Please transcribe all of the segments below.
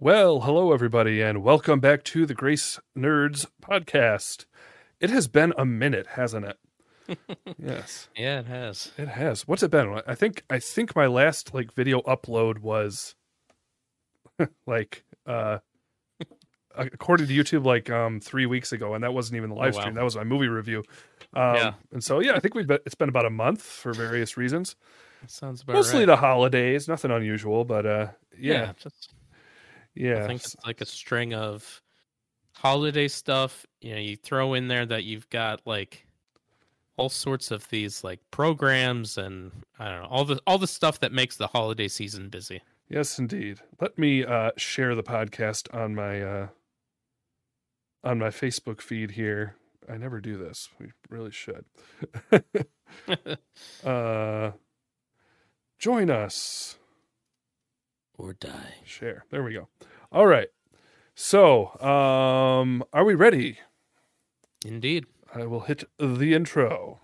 Well, hello, everybody, and welcome back to the Grace Nerds podcast. It has been a minute, hasn't it? yes, Yeah, it has. it has. What's it been? I think I think my last like video upload was like uh according to YouTube like um 3 weeks ago and that wasn't even the live wow. stream. That was my movie review. Um Yeah. and so yeah, I think we've been it's been about a month for various reasons. Sounds about Mostly right. the holidays, nothing unusual, but uh yeah. just Yeah. I think it's like a string of holiday stuff. You know, you throw in there that you've got like all sorts of these like programs and I don't know all the all the stuff that makes the holiday season busy. Yes, indeed. Let me uh, share the podcast on my uh, on my Facebook feed here. I never do this. We really should. uh, join us. Or die. Share. There we go. All right. So, um, are we ready? Indeed. I will hit the intro.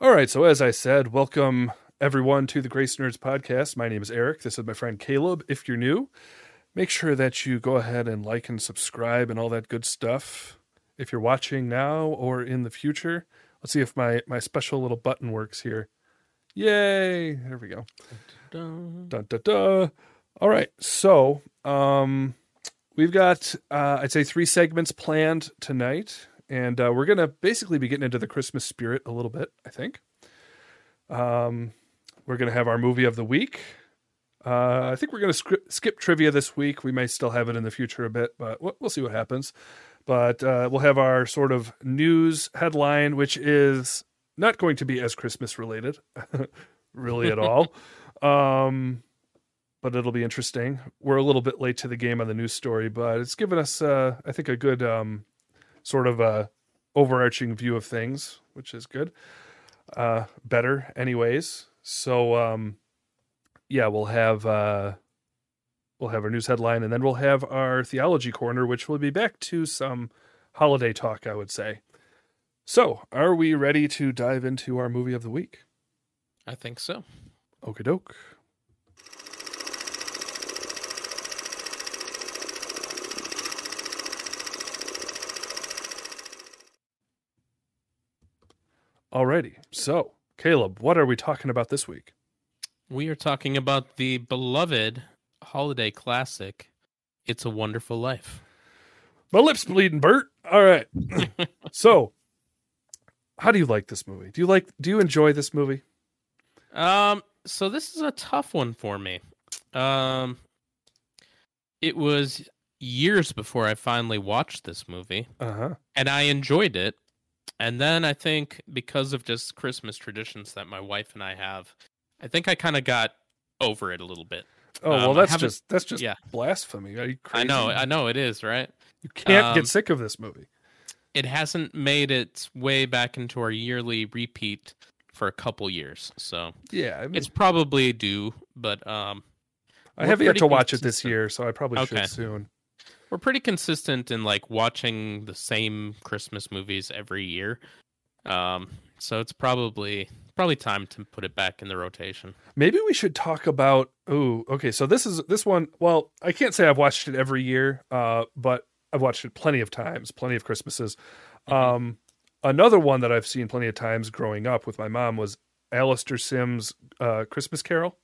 All right, so as I said, welcome everyone to the Grace Nerds podcast. My name is Eric. This is my friend Caleb. If you're new, make sure that you go ahead and like and subscribe and all that good stuff. If you're watching now or in the future, let's see if my my special little button works here. Yay! There we go. Dun. Dun, dun. All right, so um, we've got uh, I'd say three segments planned tonight, and uh, we're gonna basically be getting into the Christmas spirit a little bit. I think. Um, we're gonna have our movie of the week. Uh, I think we're gonna skip, skip trivia this week. We may still have it in the future a bit, but we'll, we'll see what happens. But uh, we'll have our sort of news headline, which is not going to be as Christmas related, really at all. Um, but it'll be interesting. We're a little bit late to the game on the news story, but it's given us, uh, I think, a good um, sort of uh, overarching view of things, which is good. Uh, better, anyways. So, um, yeah, we'll have uh, we'll have our news headline, and then we'll have our theology corner, which will be back to some holiday talk, I would say. So, are we ready to dive into our movie of the week? I think so. Okie doke. Alrighty. So, Caleb, what are we talking about this week? We are talking about the beloved holiday classic It's a Wonderful Life. My lips bleeding, Bert. All right. so, how do you like this movie? Do you like do you enjoy this movie? Um, so this is a tough one for me. Um, it was years before I finally watched this movie, Uh-huh. and I enjoyed it. And then I think because of just Christmas traditions that my wife and I have, I think I kind of got over it a little bit. Oh, Um, well that's just that's just yeah. blasphemy. Are you crazy? I know, I know it is right. you can't um, get sick of this movie. It hasn't made its way back into our yearly repeat for a couple years, so Yeah, I mean, it's probably due. But um, I have yet to watch it this year, so I probably Okay. should soon. we're pretty consistent in like watching the same Christmas movies every year. Um, so it's probably probably time to put it back in the rotation. Maybe we should talk about. Oh, okay. So this is this one. Well, I can't say I've watched it every year, uh, but I've watched it plenty of times, plenty of Christmases. Mhm. Um, another one that I've seen plenty of times growing up with my mom was Alastair Sims' uh, Christmas Carol.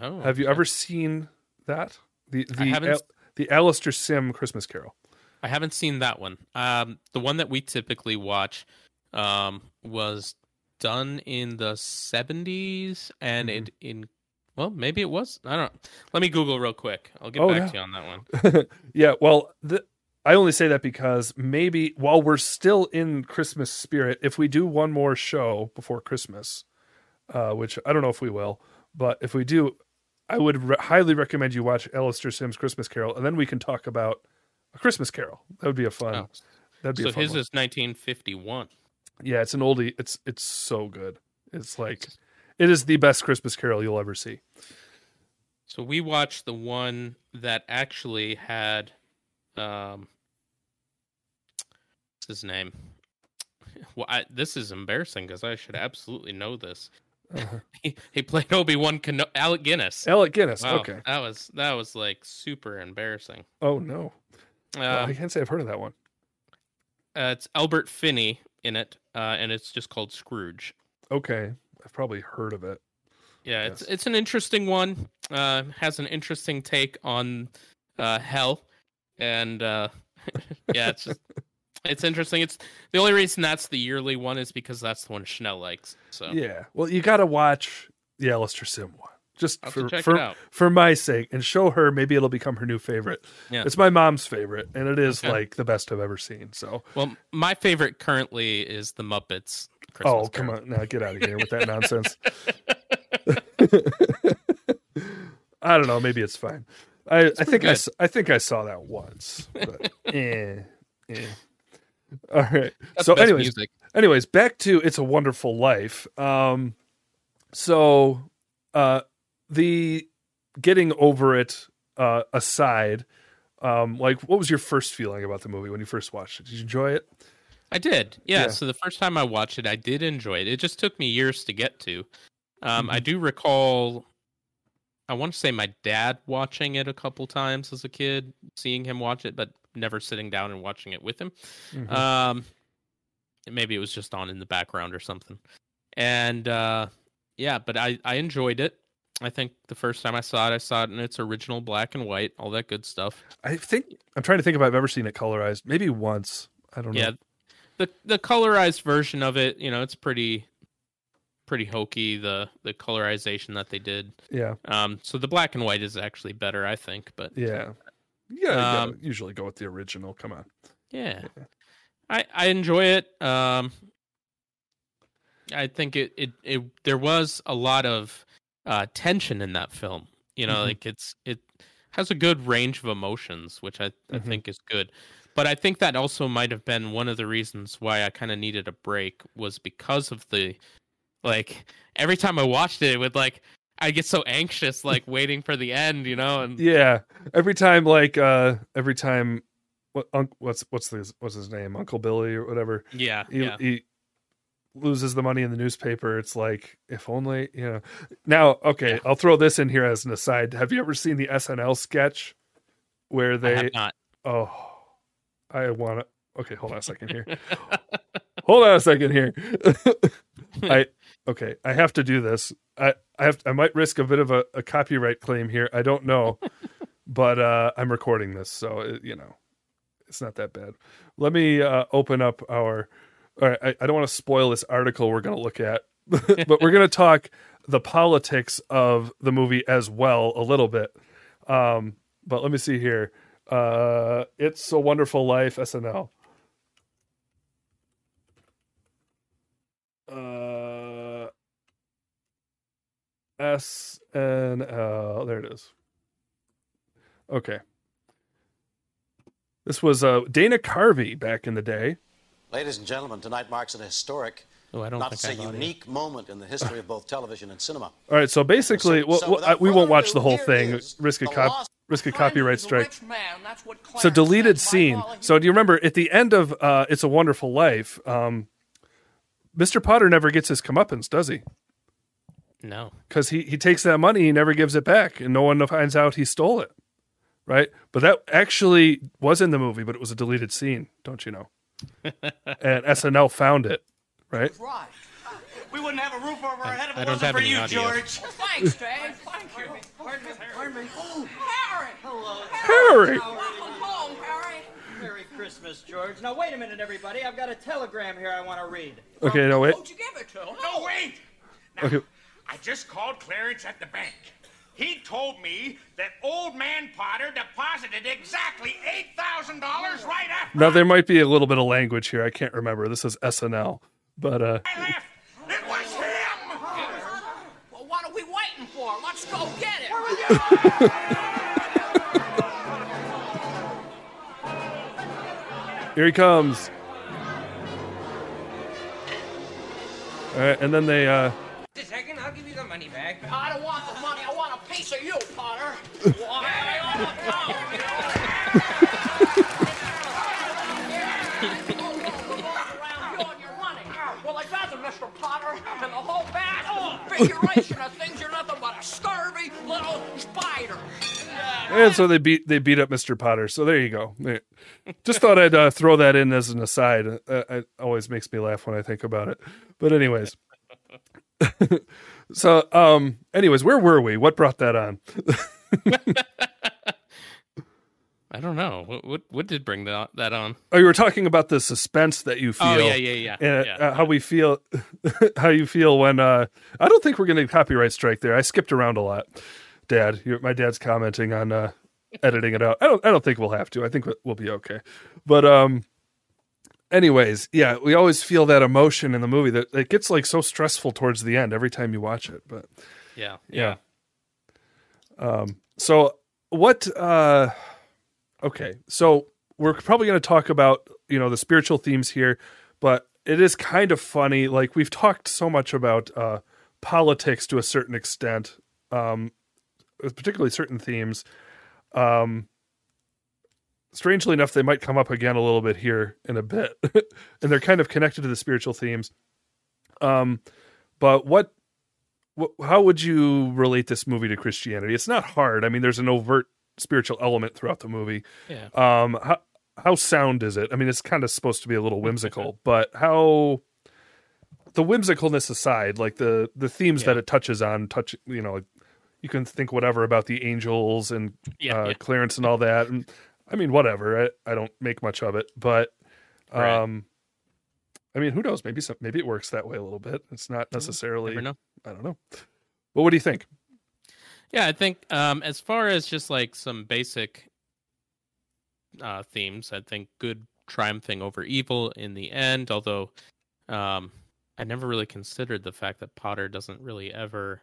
Oh, Have you okay. ever seen that? The the Al- the Alastair Sim Christmas Carol. I haven't seen that one. Um, the one that we typically watch um, was done in the 70s and Mm-hmm. it in well maybe it was i don't know let me google real quick i'll get Oh, back yeah. to you on that one yeah, well, the, I only say that because maybe while we're still in Christmas spirit, if we do one more show before Christmas, uh, which I don't know if we will, but if we do, I would re- highly recommend you watch Alastair Sims' Christmas Carol, and then we can talk about a Christmas Carol. That would be a fun. Oh, That'd be so a fun his one. is 1951 Yeah, it's an oldie. It's it's so good. It's like it is the best Christmas Carol you'll ever see. so we watched the one that actually had um what's his name? Well, I, this is embarrassing because I should absolutely know this. Uh-huh. He, he played Obi Wan Keno- Alec Guinness. Alec Guinness. Wow, Okay. that was that was like super embarrassing. Oh no, Well, Um, I can't say I've heard of that one. uh, it's Albert Finney in it, uh, and it's just called Scrooge. Okay, I've probably heard of it. Yeah, it's Yes. it's an interesting one. Uh, has an interesting take on uh, hell, and uh, yeah, it's just it's interesting. It's the only reason that's the yearly one is because that's the one Chanel likes. So Yeah. Well, you got to watch the Alastair Sim one just I'll have to for for, for my sake and show her. Maybe it'll become her new favorite. Yeah. It's my mom's favorite, and it is Okay. like the best I've ever seen. So, Well, my favorite currently is the Muppets. Christmas oh come on, now get out of here with that nonsense. I don't know. Maybe it's fine. I, I think I, good. I think I saw that once. But, eh, eh. All right. That's so, anyways, music. anyways, back to It's a Wonderful Life. Um, so uh, the getting over it uh, aside, um, like, what was your first feeling about the movie when you first watched it? Did you enjoy it? I did. Yeah, Yeah. So the first time I watched it, I did enjoy it. It just took me years to get to. Um, Mm-hmm. I do recall. I want to say my dad watching it a couple times as a kid, seeing him watch it, but never sitting down and watching it with him. Mhm. Um, maybe it was just on in the background or something. And uh, yeah, but I I enjoyed it. I think the first time I saw it, I saw it in its original black and white, all that good stuff. I think I'm trying to think if I've ever seen it colorized. Maybe once. I don't Yeah, know. Yeah. The the colorized version of it, you know, it's pretty pretty hokey. The the colorization that they did. Yeah. Um, so the black and white is actually better, I think. But Yeah. Yeah. you Um, usually go with the original. Come on. Yeah. I I enjoy it. Um I think it it, it there was a lot of uh tension in that film. You know, Mhm. like it's it has a good range of emotions, which I I Mhm. think is good. But I think that also might have been one of the reasons why I kind of needed a break was because of the like every time I watched it, it would like I get so anxious like waiting for the end, you know, and Yeah. Every time, like, uh, every time, what, what's what's his what's his name, Uncle Billy or whatever. yeah, he, yeah. he loses the money in the newspaper. It's like, if only, you know. Now, okay, Yeah. I'll throw this in here as an aside. Have you ever seen the SNL sketch where I they? not. Oh, I want to. Okay, hold on a second here. hold on a second here. I okay. I have to do this. I I have. I might risk a bit of a, a copyright claim here. I don't know, but uh, I'm recording this, so it, you know, it's not that bad. Let me uh, open up our. All right, I, I don't want to spoil this article we're going to look at, but we're going to talk the politics of the movie as well a little bit. Um, but let me see here. Uh, it's a Wonderful Life SNL. Uh, SNL. There it is. Okay. This was uh, Dana Carvey back in the day. Ladies and gentlemen, tonight marks an historic, Oh, I don't not to say I got it. unique moment in the history of both television and cinema. All right, so basically, So- well, so I- we won't watch the whole thing. Risk a cop, risk a copyright strike. man, So deleted scene. So do you remember at the end of uh, "It's a Wonderful Life"? Um, Mr. Potter never gets his comeuppance, does he? No. Because he he takes that money, he never gives it back, and no one finds out he stole it. Right? But that actually was in the movie, but it was a deleted scene. Don't you know? and SNL found it. Right? Right. We wouldn't have a roof over our head if I it don't wasn't have for you, audio. George. Thanks, Dave. Thank you. Pardon me. Pardon me. Oh, Harry. Hello. Harry. Welcome home, Harry. Merry Christmas, George. Now, wait a minute, everybody. I've got a telegram here I want to read. Okay, no wait. Who'd you give it to? No, wait! Now, Okay. I just called Clarence at the bank. He told me that old man Potter deposited exactly $8,000 right after Now there might be a little bit of language here. I can't remember. This is SNL, but uh, I left. It was him! Well, what are we waiting for? Let's go get it. here he comes. All right, and then they uh, Just a second, I'll give you the money back. I don't want the piece of you, Potter. well, I gather, Mr. Potter, and the whole bad figuration of things, you're nothing but a scurvy little spider. And so they beat they beat up Mr. Potter. So there you go. Just thought I'd uh, throw that in as an aside. Uh, it always makes me laugh when I think about it. But anyways. so um, anyways, where were we? What brought that on? I don't know what what, what did bring that that on. Oh, you were talking about the suspense that you feel. Oh yeah, yeah, yeah. and yeah. uh, how we feel, how you feel when uh, I don't think we're going to copyright strike there. I skipped around a lot, Dad. my dad's commenting on uh, editing it out. I don't. I don't think we'll have to. I think we'll be okay. But um, anyways, yeah, we always feel that emotion in the movie that it gets like so stressful towards the end every time you watch it. But yeah, yeah. Um. So what? Uh. Okay. So we're probably going to talk about you know the spiritual themes here, but it is kind of funny. Like we've talked so much about uh, politics to a certain extent, um, particularly certain themes. Um, strangely enough, they might come up again a little bit here in a bit, and they're kind of connected to the spiritual themes. Um, but what, what, how would you relate this movie to Christianity? It's not hard. I mean, there's an overt spiritual element throughout the movie. yeah. Um, how how sound is it? I mean, it's kind of supposed to be a little whimsical, but how the whimsicalness aside, like the the themes that it touches on, touch you know, you can think whatever about the angels and Yeah, uh, yeah. Clarence and all that, and I mean, whatever. I, I don't make much of it, but Right. um, I mean, who knows? Maybe some, maybe it works that way a little bit. It's not necessarily. I don't know. But what do you think? Yeah, I think um, as far as just like some basic uh, themes, I think good triumphing over evil in the end. Although um, I never really considered the fact that Potter doesn't really ever,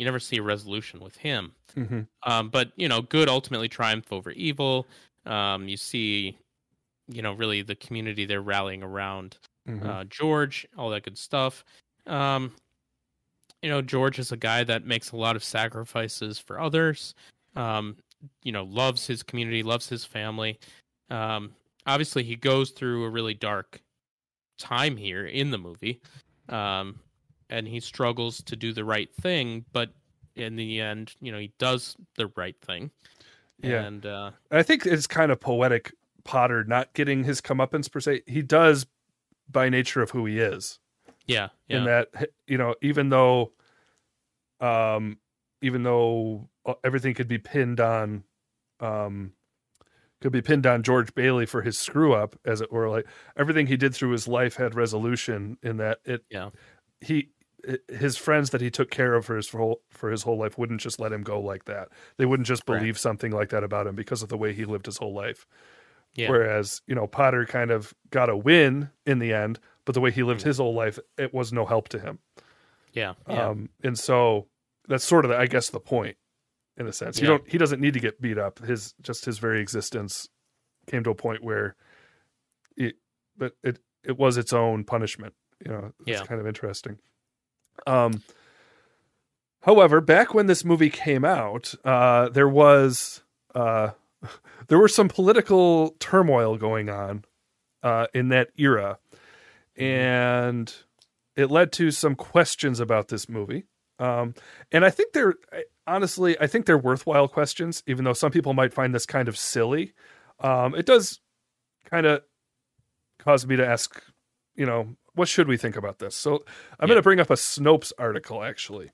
you never see a resolution with him. Mm-hmm. Um, but you know, good ultimately triumph over evil. Um, you see, you know, really the community they're rallying around Mm-hmm. uh, George, all that good stuff. Um, you know, George is a guy that makes a lot of sacrifices for others. Um, you know, loves his community, loves his family. Um, obviously, he goes through a really dark time here in the movie, um, and he struggles to do the right thing. But in the end, you know, he does the right thing. Yeah. and uh, I think it's kind of poetic Potter not getting his comeuppance per se. He does by nature of who he is. yeah, yeah, In that you know, even though um even though uh, everything could be pinned on um could be pinned on George Bailey for his screw up, as it were. Like everything he did through his life had resolution in that it Yeah. he his friends that he took care of for his whole for his whole life wouldn't just let him go like that. They wouldn't just Right. believe something like that about him because of the way he lived his whole life. yeah. Whereas, you know, Potter kind of got a win in the end, but the way he lived his whole life, it was no help to him. yeah, yeah. Um, and so that's sort of, the, I guess, the point in a sense. You Yeah. don't, he doesn't need to get beat up. His, just his very existence came to a point where it, but it, it was its own punishment. You know, it's Yeah. kind of interesting. Um, however, back when this movie came out, uh, there was, uh, there were some political turmoil going on uh, in that era, and it led to some questions about this movie. Um, and I think they're honestly, I think they're worthwhile questions, even though some people might find this kind of silly. Um, it does kind of cause me to ask, you know, what should we think about this? So I'm going to bring up a Snopes article actually.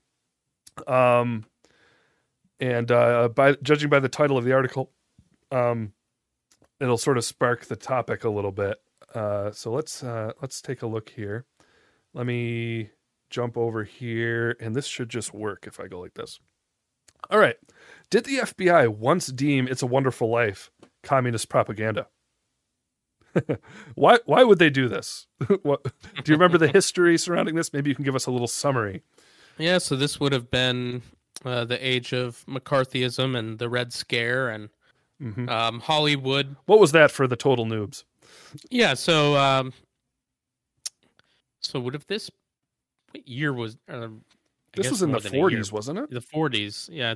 Um, and uh, by judging by the title of the article, um, it'll sort of spark the topic a little bit. Uh, so let's uh, let's take a look here. Let me jump over here, and this should just work if I go like this. All right. Did the FBI once deem "It's a Wonderful Life" communist propaganda? why why would they do this? what, do you remember the history surrounding this? Maybe you can give us a little summary. Yeah, so this would have been uh, the age of McCarthyism and the Red Scare and Mhm. um, Hollywood. What was that for the total noobs? Yeah, so um, so would have this what year was? Uh, This was in the than a year. 40s, wasn't it? The 40s, yeah.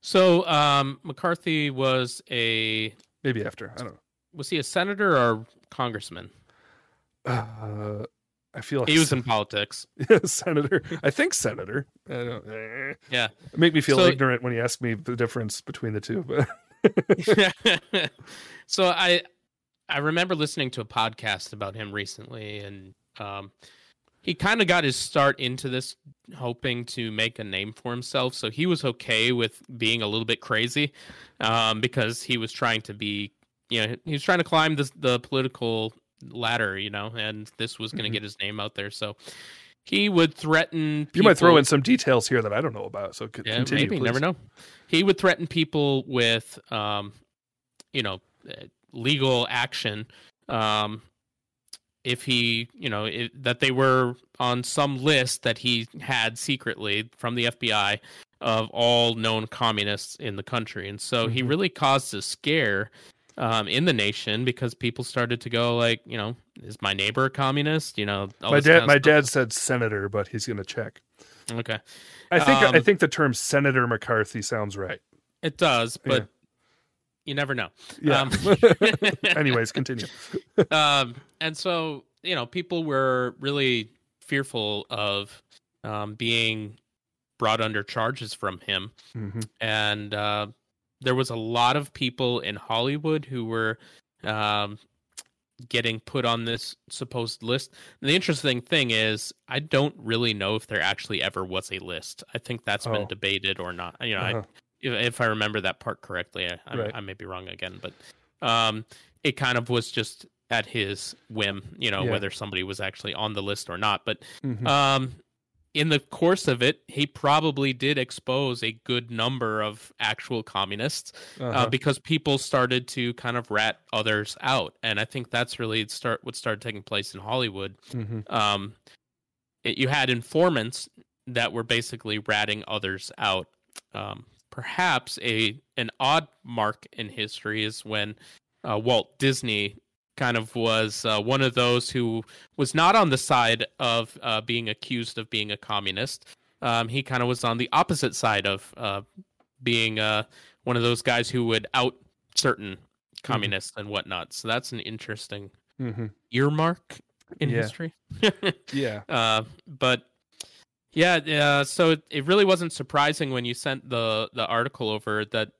So um, McCarthy was a Maybe after. I don't was he a senator or congressman? Uh, I feel like He was in politics. senator. I think senator. I don't, eh. Yeah. Make me feel So- ignorant when you ask me the difference between the two. But so I I remember listening to a podcast about him recently and um he kind of got his start into this hoping to make a name for himself so he was okay with being a little bit crazy um because he was trying to be you know he was trying to climb this the political ladder you know and this was going to Mhm. get his name out there so he would threaten you might throw people- in some details here that I don't know about. So c- yeah, continue, maybe. please. Never know. He would threaten people with, um, you know, uh, legal action, um, if he, you know, i that they were on some list that he had secretly from the FBI of all known communists in the country, and so he Mhm. really caused a scare. Um, in the nation, because people started to go like, you know, is my neighbor a communist? You know, My dad, kind of my stuff. dad said senator, but he's going to check. Okay, I think I Um, think the term Senator McCarthy sounds right. it does, but Yeah. you never know. Yeah. Um, Anyways, continue. um, and so you know, people were really fearful of um, being brought under charges from him, hmm and uh, there was a lot of people in Hollywood who were um, getting put on this supposed list. And the interesting thing is, I don't really know if there actually ever was a list. I think that's Oh. been debated or not. You know, Uh-huh. if, if I remember that part correctly, I, I, Right. I may be wrong again, but um, it kind of was just at his whim, you know, Yeah. whether somebody was actually on the list or not. But Mhm. um, in the course of it, he probably did expose a good number of actual communists uh, Uh-huh. because people started to kind of rat others out, and I think that's really start what started taking place in Hollywood. Mhm. Um, it, you had informants that were basically ratting others out. Um, perhaps a an odd mark in history is when uh, Walt Disney kind of was uh, one of those who was not on the side of uh, being accused of being a communist. Um, he kind of was on the opposite side of uh, being uh, one of those guys who would out certain communists and whatnot. So that's an interesting Mhm. earmark in Yeah. history. Yeah. uh, but yeah, uh, so it, it really wasn't surprising when you sent the the article over that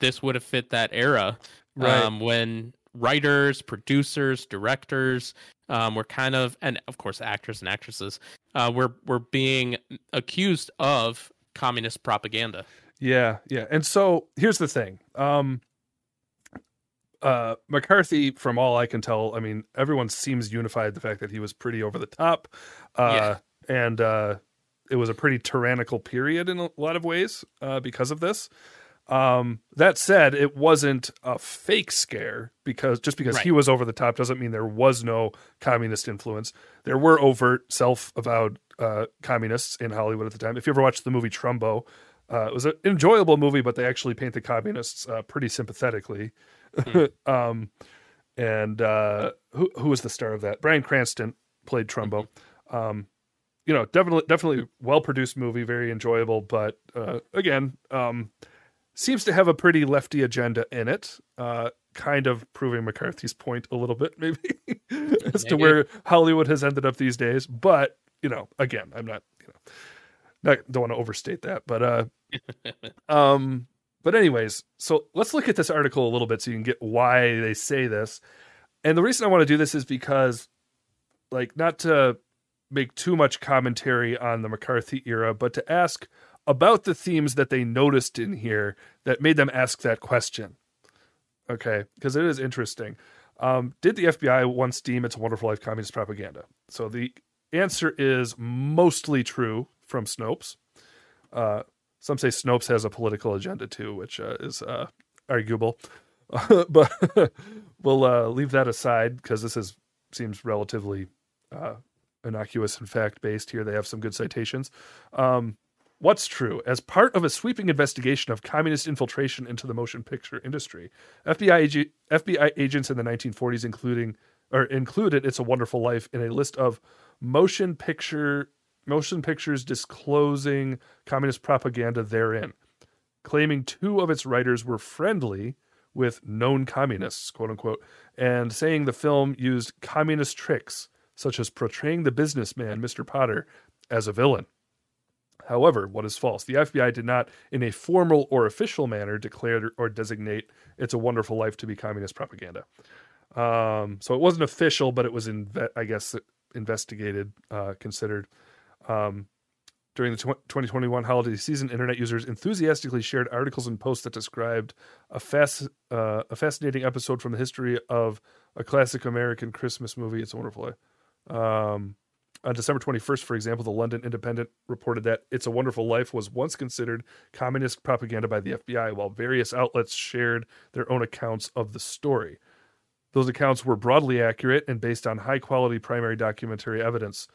this would have fit that era Right. um, when writers, producers, directors um, were kind of, and of course actors and actresses uh, were were being accused of communist propaganda. Yeah, yeah. And so here's the thing. Um uh McCarthy, from all I can tell, I mean, everyone seems unified the fact that he was pretty over the top. Uh and uh it was a pretty tyrannical period in a lot of ways, uh, because of this. Um that said, it wasn't a fake scare because just because he was over the top doesn't mean there was no communist influence. There were overt self-avowed uh communists in Hollywood at the time. If you ever watched the movie Trumbo, uh, it was an enjoyable movie, but they actually paint the communists uh, pretty sympathetically. um, and uh, who who was the star of that? Bryan Cranston played Trumbo. Um, you know, definitely definitely well produced movie, very enjoyable, but uh, again, um, seems to have a pretty lefty agenda in it. Uh, kind of proving McCarthy's point a little bit, maybe, as to where Hollywood has ended up these days. But you know, again, I'm not you know not don't want to overstate that, but uh, um, but anyways, so let's look at this article a little bit so you can get why they say this. And the reason I want to do this is because, like, not to make too much commentary on the McCarthy era, but to ask about the themes that they noticed in here that made them ask that question. Okay, because it is interesting. Um, did the FBI once deem its a Wonderful Life communist propaganda? So the answer is mostly true from Snopes. Uh, some say Snopes has a political agenda too, which uh, is uh, arguable. but we'll uh, leave that aside because this is seems relatively uh, innocuous and fact based here. They have some good citations. Um, what's true? As part of a sweeping investigation of communist infiltration into the motion picture industry, FBI ag- FBI agents in the 1940s, including or included "It's a Wonderful Life" in a list of motion picture motion pictures disclosing communist propaganda therein, claiming two of its writers were friendly with known communists, quote unquote, and saying the film used communist tricks such as portraying the businessman, Mr. Potter, as a villain. However, what is false? The FBI did not, in a formal or official manner, declare or designate It's a Wonderful Life to be communist propaganda. Um, so it wasn't official, but it was, inve- I guess, investigated, uh, considered. Um, during the tw- 2021 holiday season, internet users enthusiastically shared articles and posts that described a, fas- uh, a fascinating episode from the history of a classic American Christmas movie, It's a Wonderful Life. Um, on December 21st, for example, the London Independent reported that It's a Wonderful Life was once considered communist propaganda by the FBI, while various outlets shared their own accounts of the story. Those accounts were broadly accurate and based on high quality primary documentary evidence.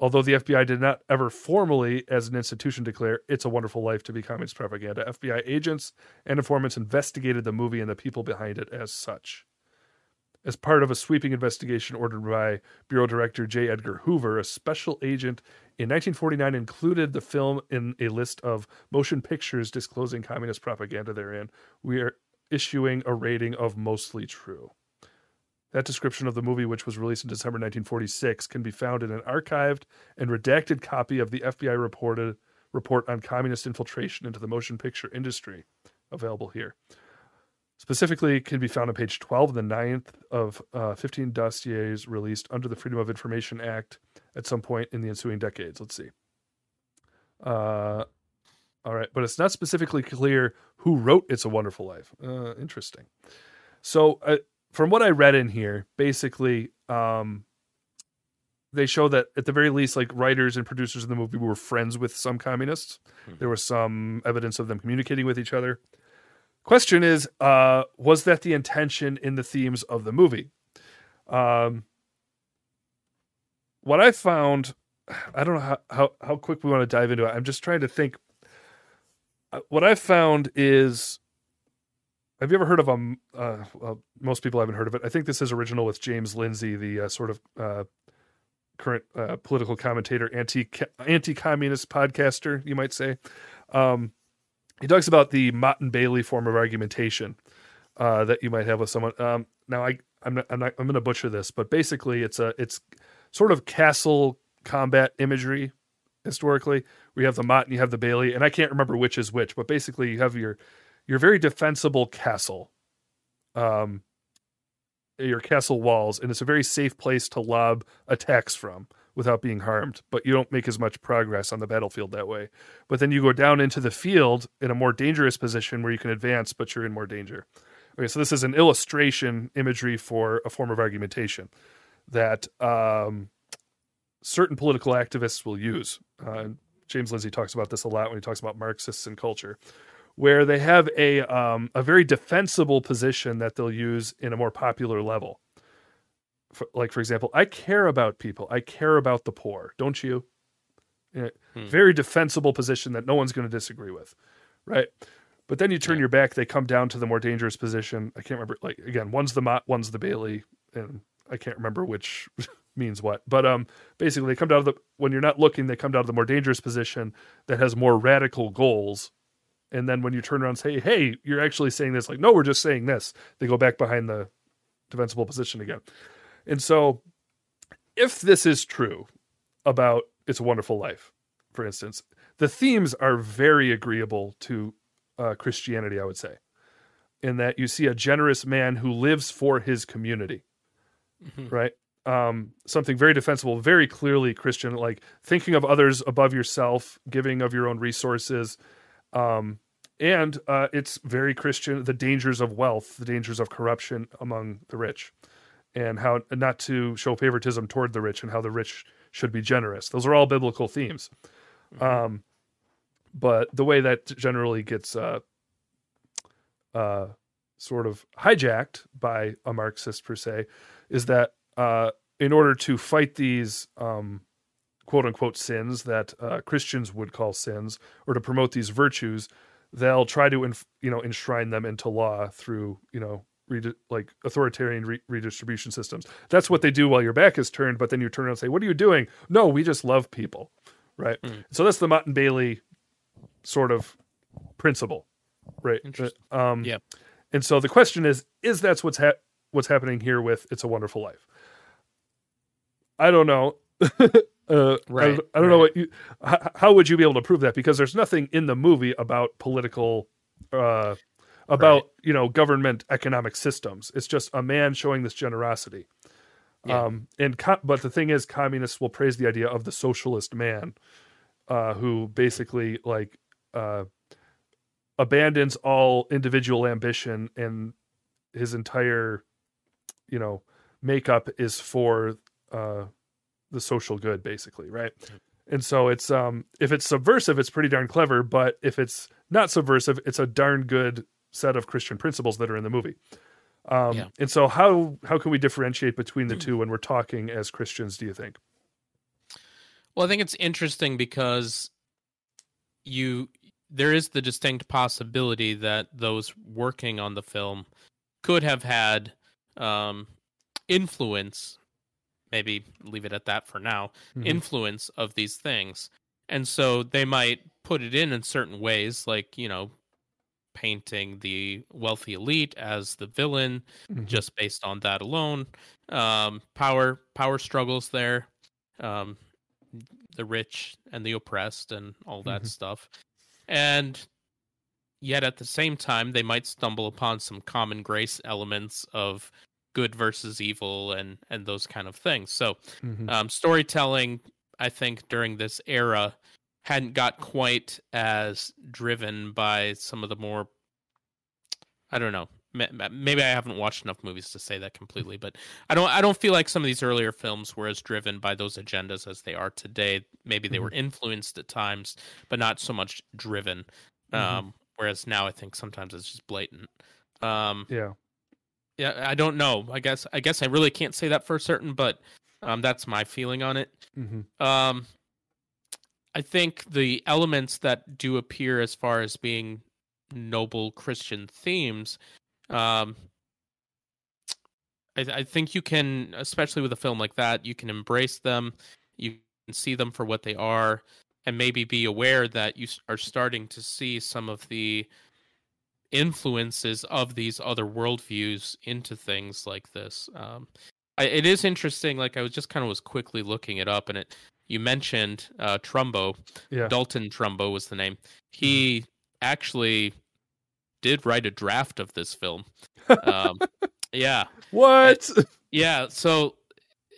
Although the FBI did not ever formally, as an institution, declare It's a Wonderful Life to be communist propaganda, FBI agents and informants investigated the movie and the people behind it as such. As part of a sweeping investigation ordered by Bureau Director J. Edgar Hoover, a special agent in 1949 included the film in a list of motion pictures disclosing communist propaganda therein. We are issuing a rating of mostly true. That description of the movie, which was released in December 1946, can be found in an archived and redacted copy of the FBI reported report on communist infiltration into the motion picture industry, available here. Specifically, can be found on page 12 and the 9th of uh, 15 dossiers released under the Freedom of Information Act at some point in the ensuing decades. Let's see. Uh, all right, but it's not specifically clear who wrote "It's a Wonderful Life." Uh, interesting. So, uh, from what I read in here, basically, um, they show that at the very least, like writers and producers in the movie were friends with some communists. There was some evidence of them communicating with each other. Question is, uh, was that the intention in the themes of the movie? Um, what I found, I don't know how, how, how quick we want to dive into it. I'm just trying to think. Uh, What I found is have you ever heard of um? Uh, most people haven't heard of it. I think this is original with James Lindsay, the uh, sort of uh, current uh, political commentator, anti anti communist podcaster, you might say. Um, he talks about the Motte and Bailey form of argumentation uh, that you might have with someone. Um, now, I I'm not, I'm not I'm going to butcher this, but basically, it's a it's sort of castle combat imagery historically. We have the Motte and you have the Bailey, and I can't remember which is which, but basically, you have your your very defensible castle, um, your castle walls, and it's a very safe place to lob attacks from without being harmed. But you don't make as much progress on the battlefield that way. But then you go down into the field in a more dangerous position where you can advance, but you're in more danger. Okay, so this is an illustration imagery for a form of argumentation that um, certain political activists will use. Uh, James Lindsay talks about this a lot when he talks about Marxists and culture where they have a um, a very defensible position that they'll use in a more popular level. For, like for example, I care about people. I care about the poor. Don't you? Yeah, Very defensible position that no one's going to disagree with, right? But then you turn your back. They come down to the more dangerous position. I can't remember. Like again, one's the Motte, one's the Bailey, and I can't remember which means what. But um, basically, they come down to the when you're not looking, they come down to the more dangerous position that has more radical goals and then when you turn around and say, "Hey, you're actually saying this," like, "No, we're just saying this," they go back behind the defensible position again. And so, if this is true about "It's a Wonderful Life," for instance, the themes are very agreeable to uh, Christianity. I would say, in that you see a generous man who lives for his community, right? Um, something very defensible, very clearly Christian, like thinking of others above yourself, giving of your own resources um, and uh, it's very Christian. The dangers of wealth, the dangers of corruption among the rich, and how not to show favoritism toward the rich, and how the rich should be generous. Those are all biblical themes. Um, but the way that generally gets uh, uh, sort of hijacked by a Marxist per se is that uh, in order to fight these um, quote unquote sins that uh, Christians would call sins, or to promote these virtues, they'll try to inf- you know enshrine them into law through you know like authoritarian re- redistribution systems. That's what they do while your back is turned, but then you turn around and say, "What are you doing?" No, we just love people, right? So that's the Motte and Bailey sort of principle, right? Interesting. Um, Yep. and so the question is: Is that's what's ha- what's happening here with "It's a Wonderful Life"? I don't know. uh, Right, I, I don't know what you. How, how would you be able to prove that? Because there's nothing in the movie about political, uh, about Right. you know government economic systems. It's just a man showing this generosity. Yeah. Um, and co- but the thing is, communists will praise the idea of the socialist man, uh, who basically like uh, abandons all individual ambition and his entire, you know, makeup is for uh, the social good, basically, right? And so it's um if it's subversive, it's pretty darn clever, but if it's not subversive, it's a darn good set of Christian principles that are in the movie. Um, Yeah. And so how how can we differentiate between the two when we're talking as Christians? Do you think? Well, I think it's interesting because you there is the distinct possibility that those working on the film could have had um, influence. Maybe leave it at that for now. Mhm. Influence of these things, and so they might put it in in certain ways, like you know, painting the wealthy elite as the villain, Mhm. just based on that alone. Um, power power struggles there, um, the rich and the oppressed, and all that Mhm. stuff. And yet, at the same time, they might stumble upon some common grace elements of good versus evil and and those kind of things. So, Mhm. um, storytelling, I think, during this era hadn't got quite as driven by some of the more I don't know. ma- ma- Maybe I haven't watched enough movies to say that completely, but I don't. I don't feel like some of these earlier films were as driven by those agendas as they are today. Maybe they were influenced at times, but not so much driven. Mhm. Um, whereas now, I think sometimes it's just blatant. Um, yeah. yeah, I don't know. I guess. I guess I really can't say that for certain, but um, that's my feeling on it. hmm Um, I think the elements that do appear as far as being noble Christian themes, um, I, I think you can, especially with a film like that, you can embrace them, you can see them for what they are, and maybe be aware that you are starting to see some of the influences of these other worldviews into things like this. Um, I, it is interesting. Like I was just kind of was quickly looking it up, and it you mentioned uh, Trumbo, Yeah. Dalton Trumbo was the name. He actually did write a draft of this film. Um, yeah, What? yeah. So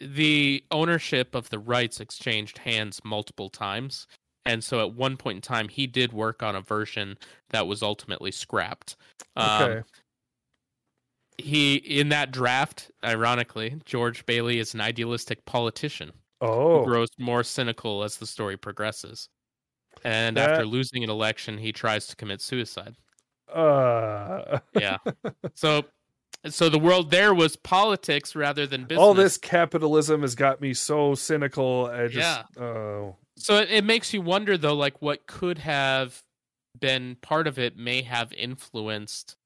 the ownership of the rights exchanged hands multiple times. And so at one point in time, he did work on a version that was ultimately scrapped. Um, okay. he in that draft, ironically, George Bailey is an idealistic politician who Oh. grows more cynical as the story progresses. And That- after losing an election, he tries to commit suicide. Uh. Yeah. so so the world there was politics rather than business. All this capitalism has got me so cynical. I just. Yeah. Oh. So it, it makes you wonder though, like what could have been part of it may have influenced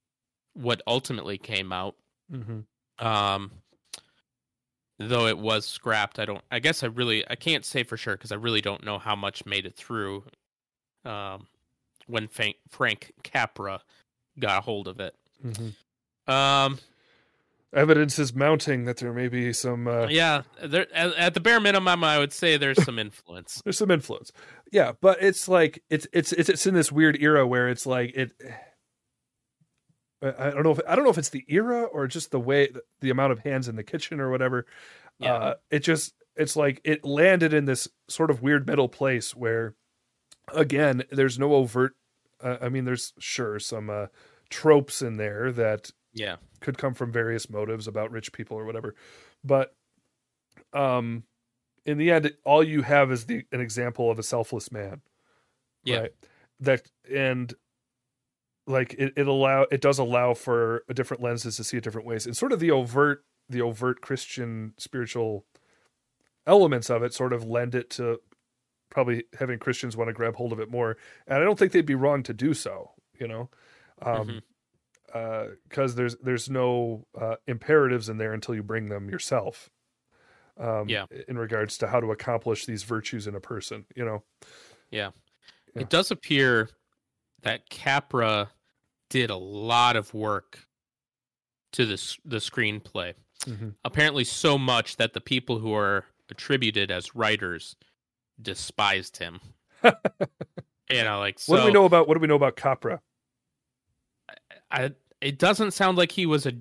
what ultimately came out. hmm Um though it was scrapped, I don't I guess I really I can't say for sure because I really don't know how much made it through um when Frank, Frank Capra got a hold of it. hmm Um Evidence is mounting that there may be some. Uh, yeah, there at, at the bare minimum I would say there's some influence. there's some influence yeah but it's like it's it's it's, it's in this weird era where it's like it I don't know if I don't know if it's the era or just the way the amount of hands in the kitchen or whatever. Yeah. Uh, it just it's like it landed in this sort of weird middle place where, again, there's no overt. Uh, I mean, there's sure some uh, tropes in there that Yeah. could come from various motives about rich people or whatever but um in the end all you have is the an example of a selfless man Yeah. right that and like it, it allow it does allow for different lenses to see it different ways and sort of the overt the overt christian spiritual elements of it sort of lend it to probably having christians want to grab hold of it more and i don't think they'd be wrong to do so you know um because there's there's no uh, imperatives in there until you bring them yourself. Um, Yeah. In regards to how to accomplish these virtues in a person, you know. Yeah. It does appear that Capra did a lot of work to the s- the screenplay. Mhm. Apparently, so much that the people who are attributed as writers despised him. you know, like so what do we know about what do we know about Capra? I, it doesn't sound like he was a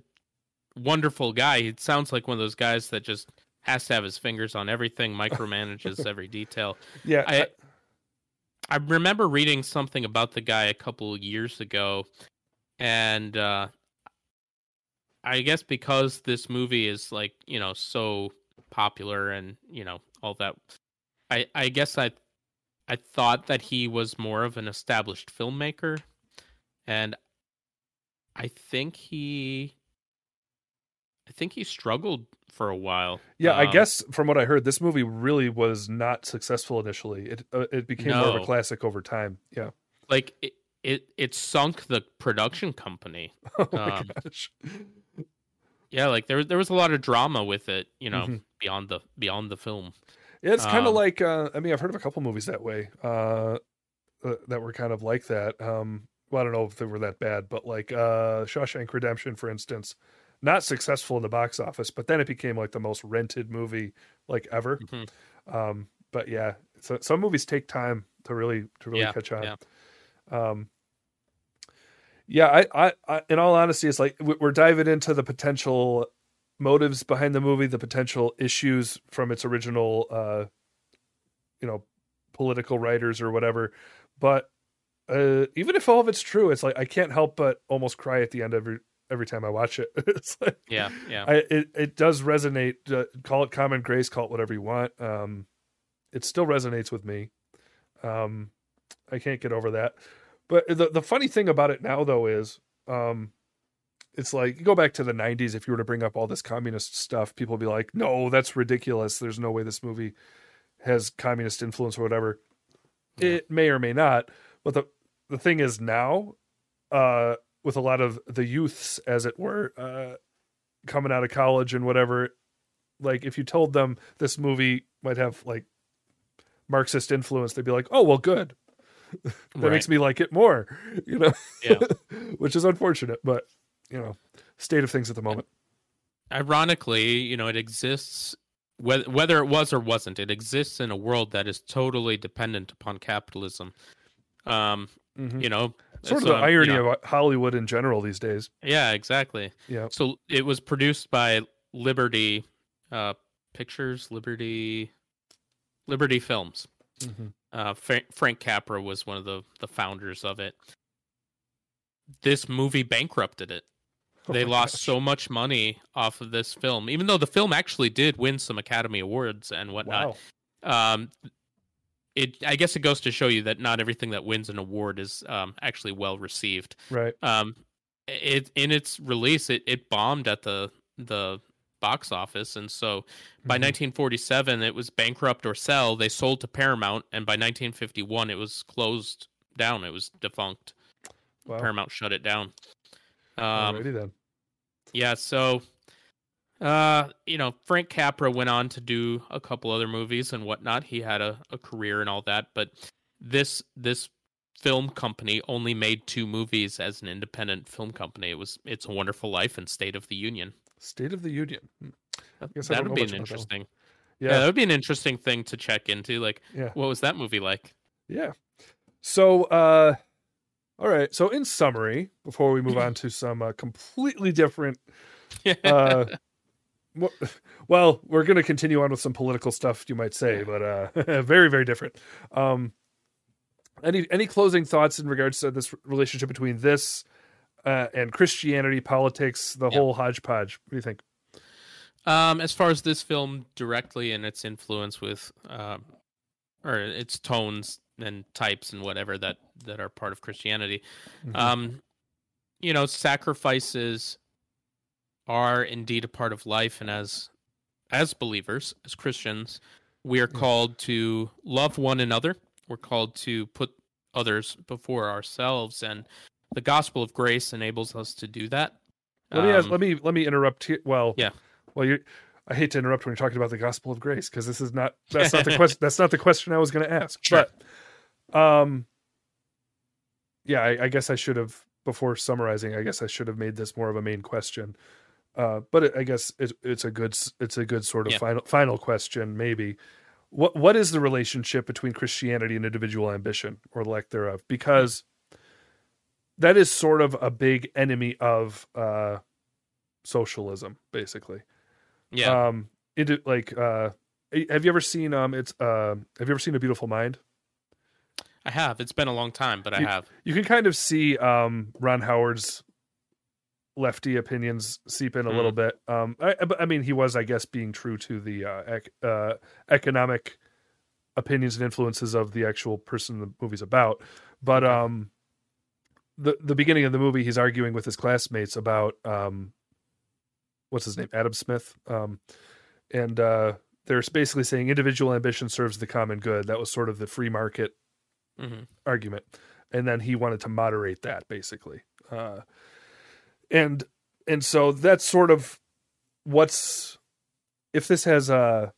wonderful guy. It sounds like one of those guys that just has to have his fingers on everything, micromanages every detail. Yeah, I I remember reading something about the guy a couple of years ago, and uh, I guess because this movie is like you know so popular and you know all that, I I guess I I thought that he was more of an established filmmaker, and I think he I think he struggled for a while. yeah. I Um, guess from what I heard, this movie really was not successful initially. It uh, it became more of a classic over time. Yeah. like it, it it sunk the production company. Oh my Um, gosh. Yeah, like there there was a lot of drama with it, you know, Mhm. beyond the beyond the film. Yeah, it's kind of Um, like uh, I mean, I've heard of a couple movies that way uh, uh, that were kind of like that. Um, well, I don't know if they were that bad, but like uh, Shawshank Redemption, for instance, not successful in the box office, but then it became like the most rented movie like ever. Mhm. Um, but yeah, so some movies take time to really to really Yeah, catch on. yeah. Um, yeah, I, I, I, in all honesty, it's like we- we're diving into the potential motives behind the movie, the potential issues from its original, uh, you know, political writers or whatever. But uh, even if all of it's true, it's like I can't help but almost cry at the end every every time I watch it. it's like Yeah, yeah. I, it it does resonate. Uh, call it common grace, call it whatever you want. Um, it still resonates with me. Um, I can't get over that. But the the funny thing about it now though is, um, it's like go back to the '90s. If you were to bring up all this communist stuff, people would be like, "No, that's ridiculous. There's no way this movie has communist influence or whatever." It may or may not. But the the thing is now, uh, with a lot of the youths, as it were, uh, coming out of college and whatever, like if you told them this movie might have like Marxist influence, they'd be like, "Oh, well, good." that Right. makes me like it more, you know. Yeah. which is unfortunate, but you know, state of things at the moment. Ironically, you know, it exists whether whether it was or wasn't, it exists in a world that is totally dependent upon capitalism. Um, Mhm. you know, Sort of so, the you irony know- of Hollywood in general these days. Yeah, exactly. Yeah. So it was produced by Liberty uh, Pictures, Liberty, Liberty Films. Mhm. Uh, Fra- Frank Capra was one of the the founders of it. This movie bankrupted it. Oh they lost gosh. so much money off of this film, even though the film actually did win some Academy Awards and whatnot. Wow. Um, it I guess it goes to show you that not everything that wins an award is um, actually well received. Right. Um, it in its release, it, it bombed at the the box office, and so by Mhm. 1947, it was bankrupt or sell. They sold to Paramount, and by 1951, it was closed down. It was defunct. Wow. Paramount shut it down. Um, Alrighty then. yeah, so uh, you know, Frank Capra went on to do a couple other movies and whatnot. He had a, a career and all that, but this this film company only made two movies as an independent film company. It was It's a Wonderful Life and State of the Union. State of the Union. Hmm. that would be an about that interesting. Yeah. Yeah. that would be an interesting thing to check into. Like, Yeah. what was that movie like? Yeah. So, uh, all right. So, in summary, before we move on to some uh, completely different, uh, well, we're going to continue on with some political stuff, you might say, but uh, very, very different. Um, any any closing thoughts in regards to this relationship between this uh, and Christianity, politics, the Yeah. whole hodgepodge? What do you think? Um, as far as this film directly and its influence with, um, or its tones and types and whatever that that are part of Christianity, Mhm. um, you know, sacrifices are indeed a part of life, and as as believers, as Christians, we are called to love one another. We're called to put others before ourselves, and the gospel of grace enables us to do that. Let me ask, Um, let me let me interrupt here. Well, Yeah. Well, you. I hate to interrupt when you're talking about the gospel of grace because this is not that's not the question. That's not the question I was going to ask. Sure. But, um, yeah, I, I guess I should have before summarizing. I guess I should have made this more of a main question. Uh, but it, I guess it, it's a good it's a good sort of Yeah. final final question maybe. What what is the relationship between Christianity and individual ambition or lack thereof? Because that is sort of a big enemy of uh, socialism, basically. Yeah. Um, it like uh, have you ever seen um it's uh have you ever seen A Beautiful Mind? I have. It's been a long time, but I you- have. You can kind of see um Ron Howard's lefty opinions seep in a little bit. Um, I, I- I mean, he was, I guess, being true to the uh, ec- uh, economic opinions and influences of the actual person the movie's about. But um, the the beginning of the movie, he's arguing with his classmates about um, what's his name, Adam Smith, um, and uh, they're basically saying individual ambition serves the common good. That was sort of the free market hmm argument. And then he wanted to moderate that basically. Uh and and so that's sort of what's if this has a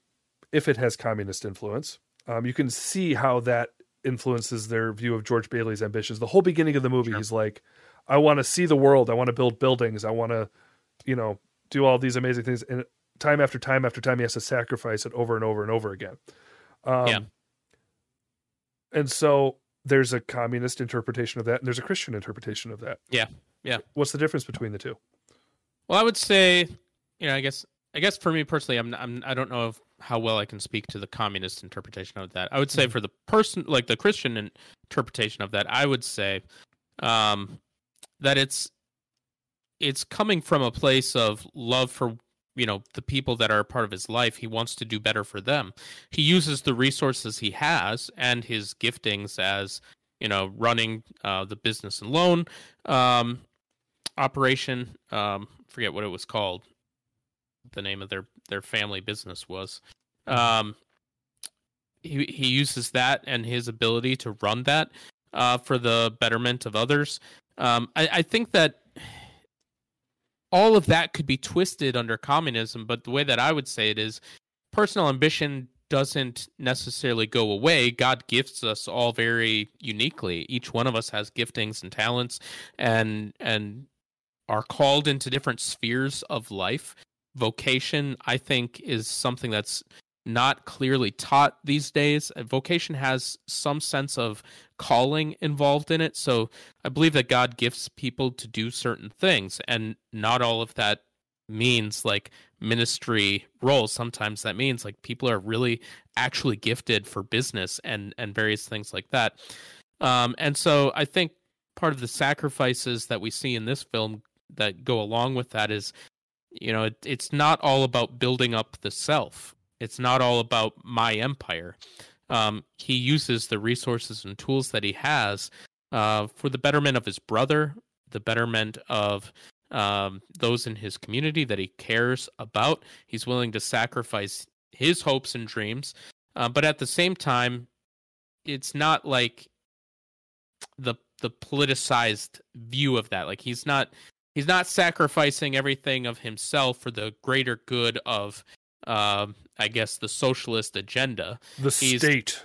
if it has communist influence um you can see how that influences their view of George Bailey's ambitions. The whole beginning of the movie he's like I want to see the world. I want to build buildings. I want to you know do all these amazing things. And time after time after time he has to sacrifice it over and over and over again. Um Yeah. and so there's a communist interpretation of that and there's a christian interpretation of that. Yeah, yeah. what's the difference between the two? Well, I would say, you know, I guess, I guess for me personally, I'm, I'm, I don't know if, how well I can speak to the communist interpretation of that. I would say for the person, like the Christian interpretation of that, I would say, um, that it's, it's coming from a place of love for you know the people that are a part of his life. He wants to do better for them. He uses the resources he has and his giftings as you know running uh, the business and loan um, operation um, forget what it was called the name of their their family business was um, he he uses that and his ability to run that uh, for the betterment of others um, I, I think that all of that could be twisted under communism, but the way that I would say it is personal ambition doesn't necessarily go away. God gifts us all very uniquely. Each one of us has giftings and talents and and are called into different spheres of life. Vocation, I think, is something that's not clearly taught these days. Vocation has some sense of calling involved in it. So I believe that God gifts people to do certain things, and not all of that means like ministry roles. Sometimes that means like people are really actually gifted for business and and various things like that. Um, and so I think part of the sacrifices that we see in this film that go along with that is, you know, it, it's not all about building up the self. It's not all about my empire. Um, he uses the resources and tools that he has uh, for the betterment of his brother, the betterment of um, those in his community that he cares about. He's willing to sacrifice his hopes and dreams, uh, but at the same time, it's not like the the politicized view of that. Like he's not he's not sacrificing everything of himself for the greater good of, um, I guess, the socialist agenda. the He's- state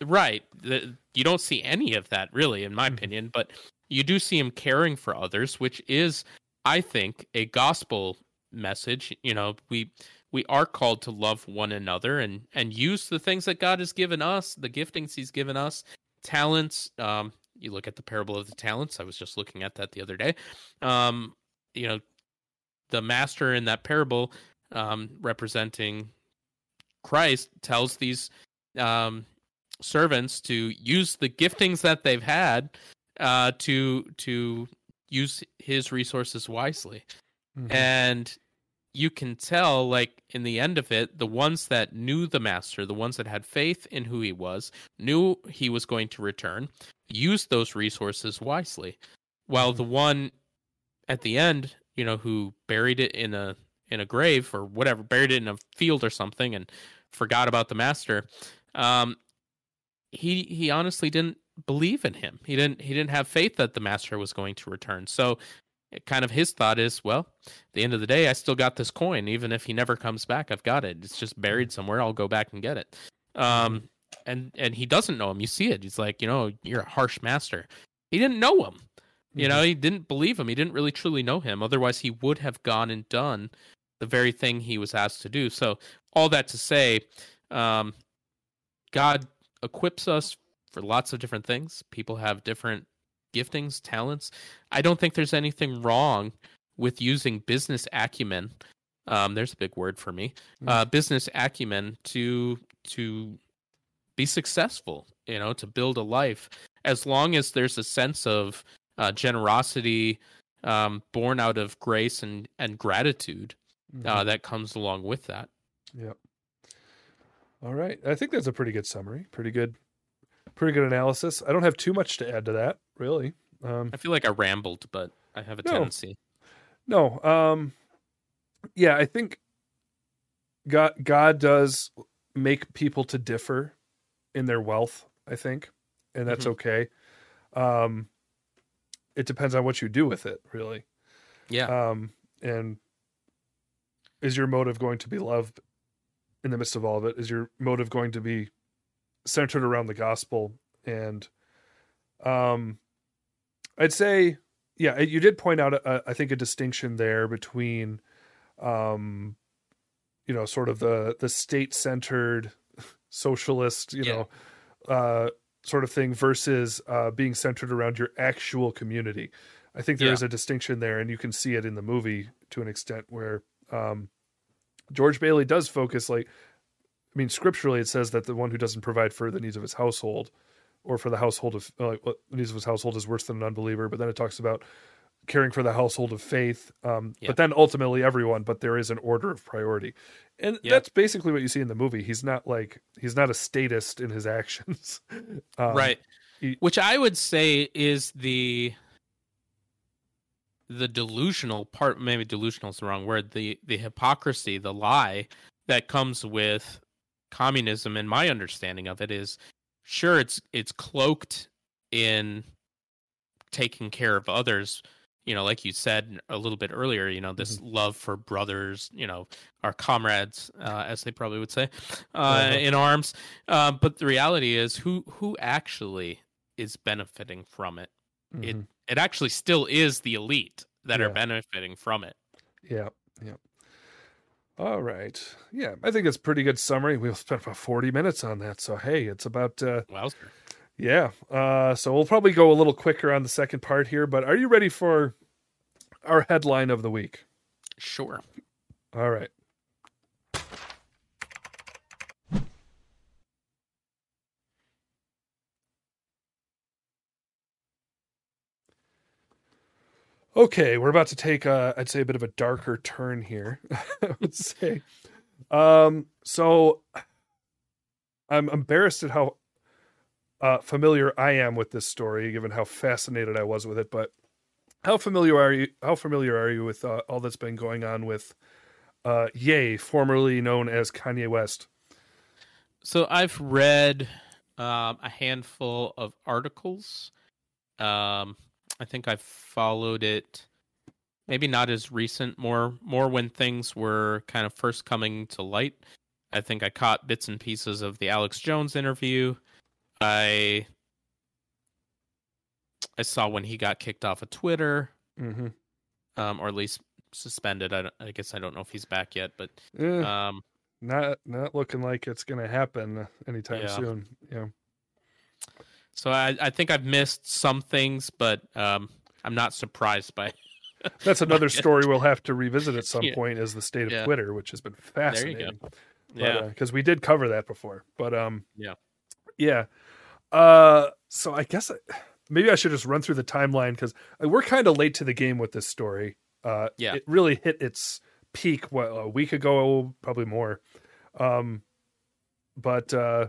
Right. The, you don't see any of that really, in my opinion, but you do see him caring for others, which is, I think, a gospel message. You know, we we are called to love one another and and use the things that God has given us, the giftings He's given us, talents. Um, you look at the parable of the talents. I was just looking at that the other day. Um, you know, the master in that parable, um, representing Christ, tells these um, servants to use the giftings that they've had uh, to to use his resources wisely. Mhm. And you can tell, like in the end of it, the ones that knew the master, the ones that had faith in who he was, knew he was going to return, used those resources wisely. While the one at the end, you know, who buried it in a in a grave or whatever, buried it in a field or something, and forgot about the master. Um, he he honestly didn't believe in him. He didn't he didn't have faith that the master was going to return. So kind of his thought is, well, at the end of the day, I still got this coin. Even if he never comes back, I've got it. It's just buried somewhere. I'll go back and get it. Um, and and he doesn't know him. You see it. He's like, you know, you're a harsh master. He didn't know him, You know, he didn't believe him. He didn't really truly know him. Otherwise, he would have gone and done the very thing he was asked to do. So, all that to say, um, God equips us for lots of different things. People have different giftings, talents. I don't think there's anything wrong with using business acumen. Um, there's a big word for me. Uh, business acumen to to be successful. You know, to build a life. As long as there's a sense of uh, generosity um, born out of grace and and gratitude uh, Mhm. that comes along with that. Yep. All right. I think that's a pretty good summary. Pretty good, pretty good analysis. I don't have too much to add to that, really. Um, I feel like I rambled, but I have a No. tendency. no. Um, yeah, I think God God does make people to differ in their wealth. I think, and that's Mhm. okay. Um, it depends on what you do with it, really. Yeah. Um, and is your motive going to be love in the midst of all of it? Is your motive going to be centered around the gospel? And um, I'd say, yeah, you did point out, a, I think, a distinction there between, um, you know, sort of the the state centered socialist, you Yeah. know, uh, sort of thing versus uh, being centered around your actual community. I think there Yeah. is a distinction there, and you can see it in the movie to an extent where um, George Bailey does focus. Like, I mean, scripturally, it says that the one who doesn't provide for the needs of his household or for the household of uh, like what the needs of his household is worse than an unbeliever. But then it talks about caring for the household of faith. Um, Yeah. But then ultimately everyone. But there is an order of priority, and Yeah. that's basically what you see in the movie. He's not like he's not a statist in his actions, um, right. he- Which I would say is the the delusional part maybe delusional is the wrong word the the hypocrisy the lie that comes with communism and my understanding of it is sure it's it's cloaked in taking care of others you know like you said a little bit earlier you know this love for brothers you know our comrades uh, as they probably would say uh, Uh-huh. in arms uh, but the reality is who who actually is benefiting from it it Mhm. it actually still is the elite that are benefiting from it Yeah, yeah. All right. Yeah, I think it's a pretty good summary. We'll spend about 40 minutes on that. So, hey, it's about, uh, Wowzer. yeah. Uh, so we'll probably go a little quicker on the second part here, but are you ready for our headline of the week? sure All right. Okay, we're about to take a, I'd say a bit of a darker turn here. I would say. Um, so I'm embarrassed at how uh, familiar I am with this story, given how fascinated I was with it. But how familiar are you? How familiar are you with uh, all that's been going on with uh, Ye, formerly known as Kanye West? So I've read um, a handful of articles. Um, I think I've followed it. Maybe not as recent, more more when things were kind of first coming to light. I think I caught bits and pieces of the Alex Jones interview. I I saw when he got kicked off of Twitter, Mm-hmm. um, or at least suspended. I, I guess I don't know if he's back yet, but Eh, um, not not looking like it's going to happen anytime Yeah. soon. Yeah. So I, I think I've missed some things, but um, I'm not surprised by. That's another story we'll have to revisit at some Yeah. point is the state of Yeah. Twitter, which has been There you fascinating. But, Yeah, because we did cover that before. But um, Yeah. yeah. Uh, so I guess I, maybe I should just run through the timeline because we're kind of late to the game with this story. Uh, Yeah. it really hit its peak what a week ago, probably more. Um, but uh,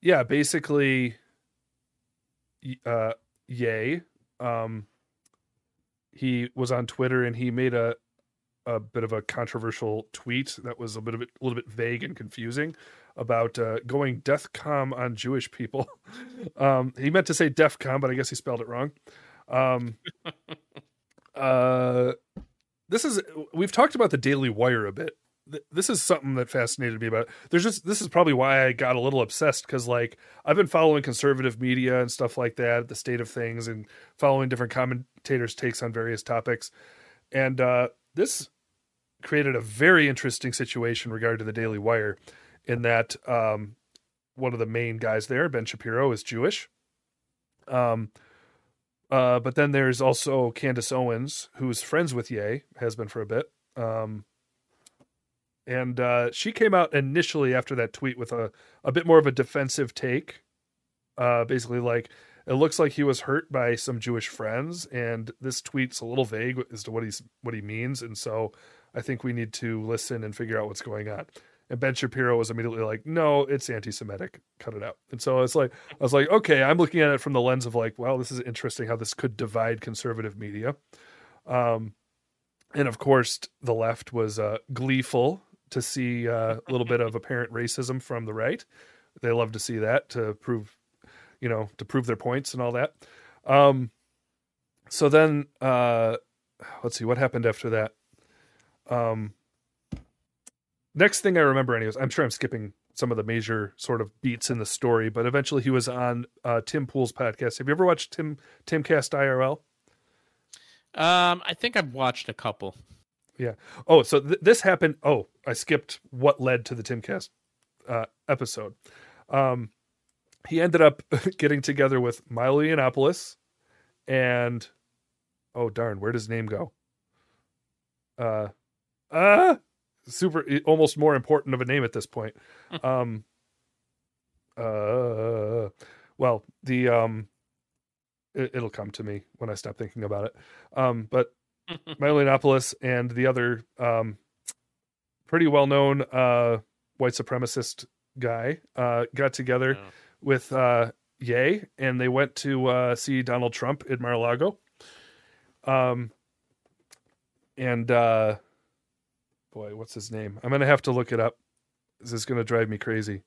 yeah, basically, uh, Ye. Um, he was on Twitter and he made a a bit of a controversial tweet that was a bit of it, a little bit vague and confusing about uh, going DEFCON on Jewish people. um, he meant to say DEFCON, but I guess he spelled it wrong. Um, uh, this is we've talked about the Daily Wire a bit. Th- This is something that fascinated me about. There's just this is probably why I got a little obsessed because like I've been following conservative media and stuff like that, the state of things, and following different commentators' takes on various topics, and uh, this created a very interesting situation regarding to the Daily Wire, in that um, one of the main guys there, Ben Shapiro, is Jewish. Um, uh, but then there's also Candace Owens, who's friends with Ye, has been for a bit. Um, and uh, she came out initially after that tweet with a, a bit more of a defensive take. Uh, basically, like, it looks like he was hurt by some Jewish friends, and this tweet's a little vague as to what he's what he means, and so I think we need to listen and figure out what's going on. And Ben Shapiro was immediately like, "No, it's anti-Semitic. Cut it out." And so it's like, I was like, "Okay." I'm looking at it from the lens of like, "Well, this is interesting how this could divide conservative media." Um, and of course, the left was uh, gleeful to see uh, a little bit of apparent racism from the right. They love to see that to prove, you know, to prove their points and all that. Um, so then, uh, let's see what happened after that. Um, next thing I remember, anyways, I'm sure I'm skipping some of the major sort of beats in the story, but eventually he was on uh, Tim Pool's podcast. Have you ever watched Tim Timcast IRL? Um, I think I've watched a couple. Yeah. Oh, so th- this happened. Oh, I skipped what led to the Timcast uh, episode. Um, he ended up getting together with Milo Yiannopoulos and oh darn, where does name go? Uh, uh super, almost more important of a name at this point. um, uh, well, the um, it, it'll come to me when I stop thinking about it. Um, but Milo Yiannopoulos and the other um, pretty well known uh, white supremacist guy uh, got together Yeah. with uh, Ye and they went to uh, see Donald Trump in Mar a Lago. Um, and uh, boy, what's his name? I'm going to have to look it up. This is going to drive me crazy.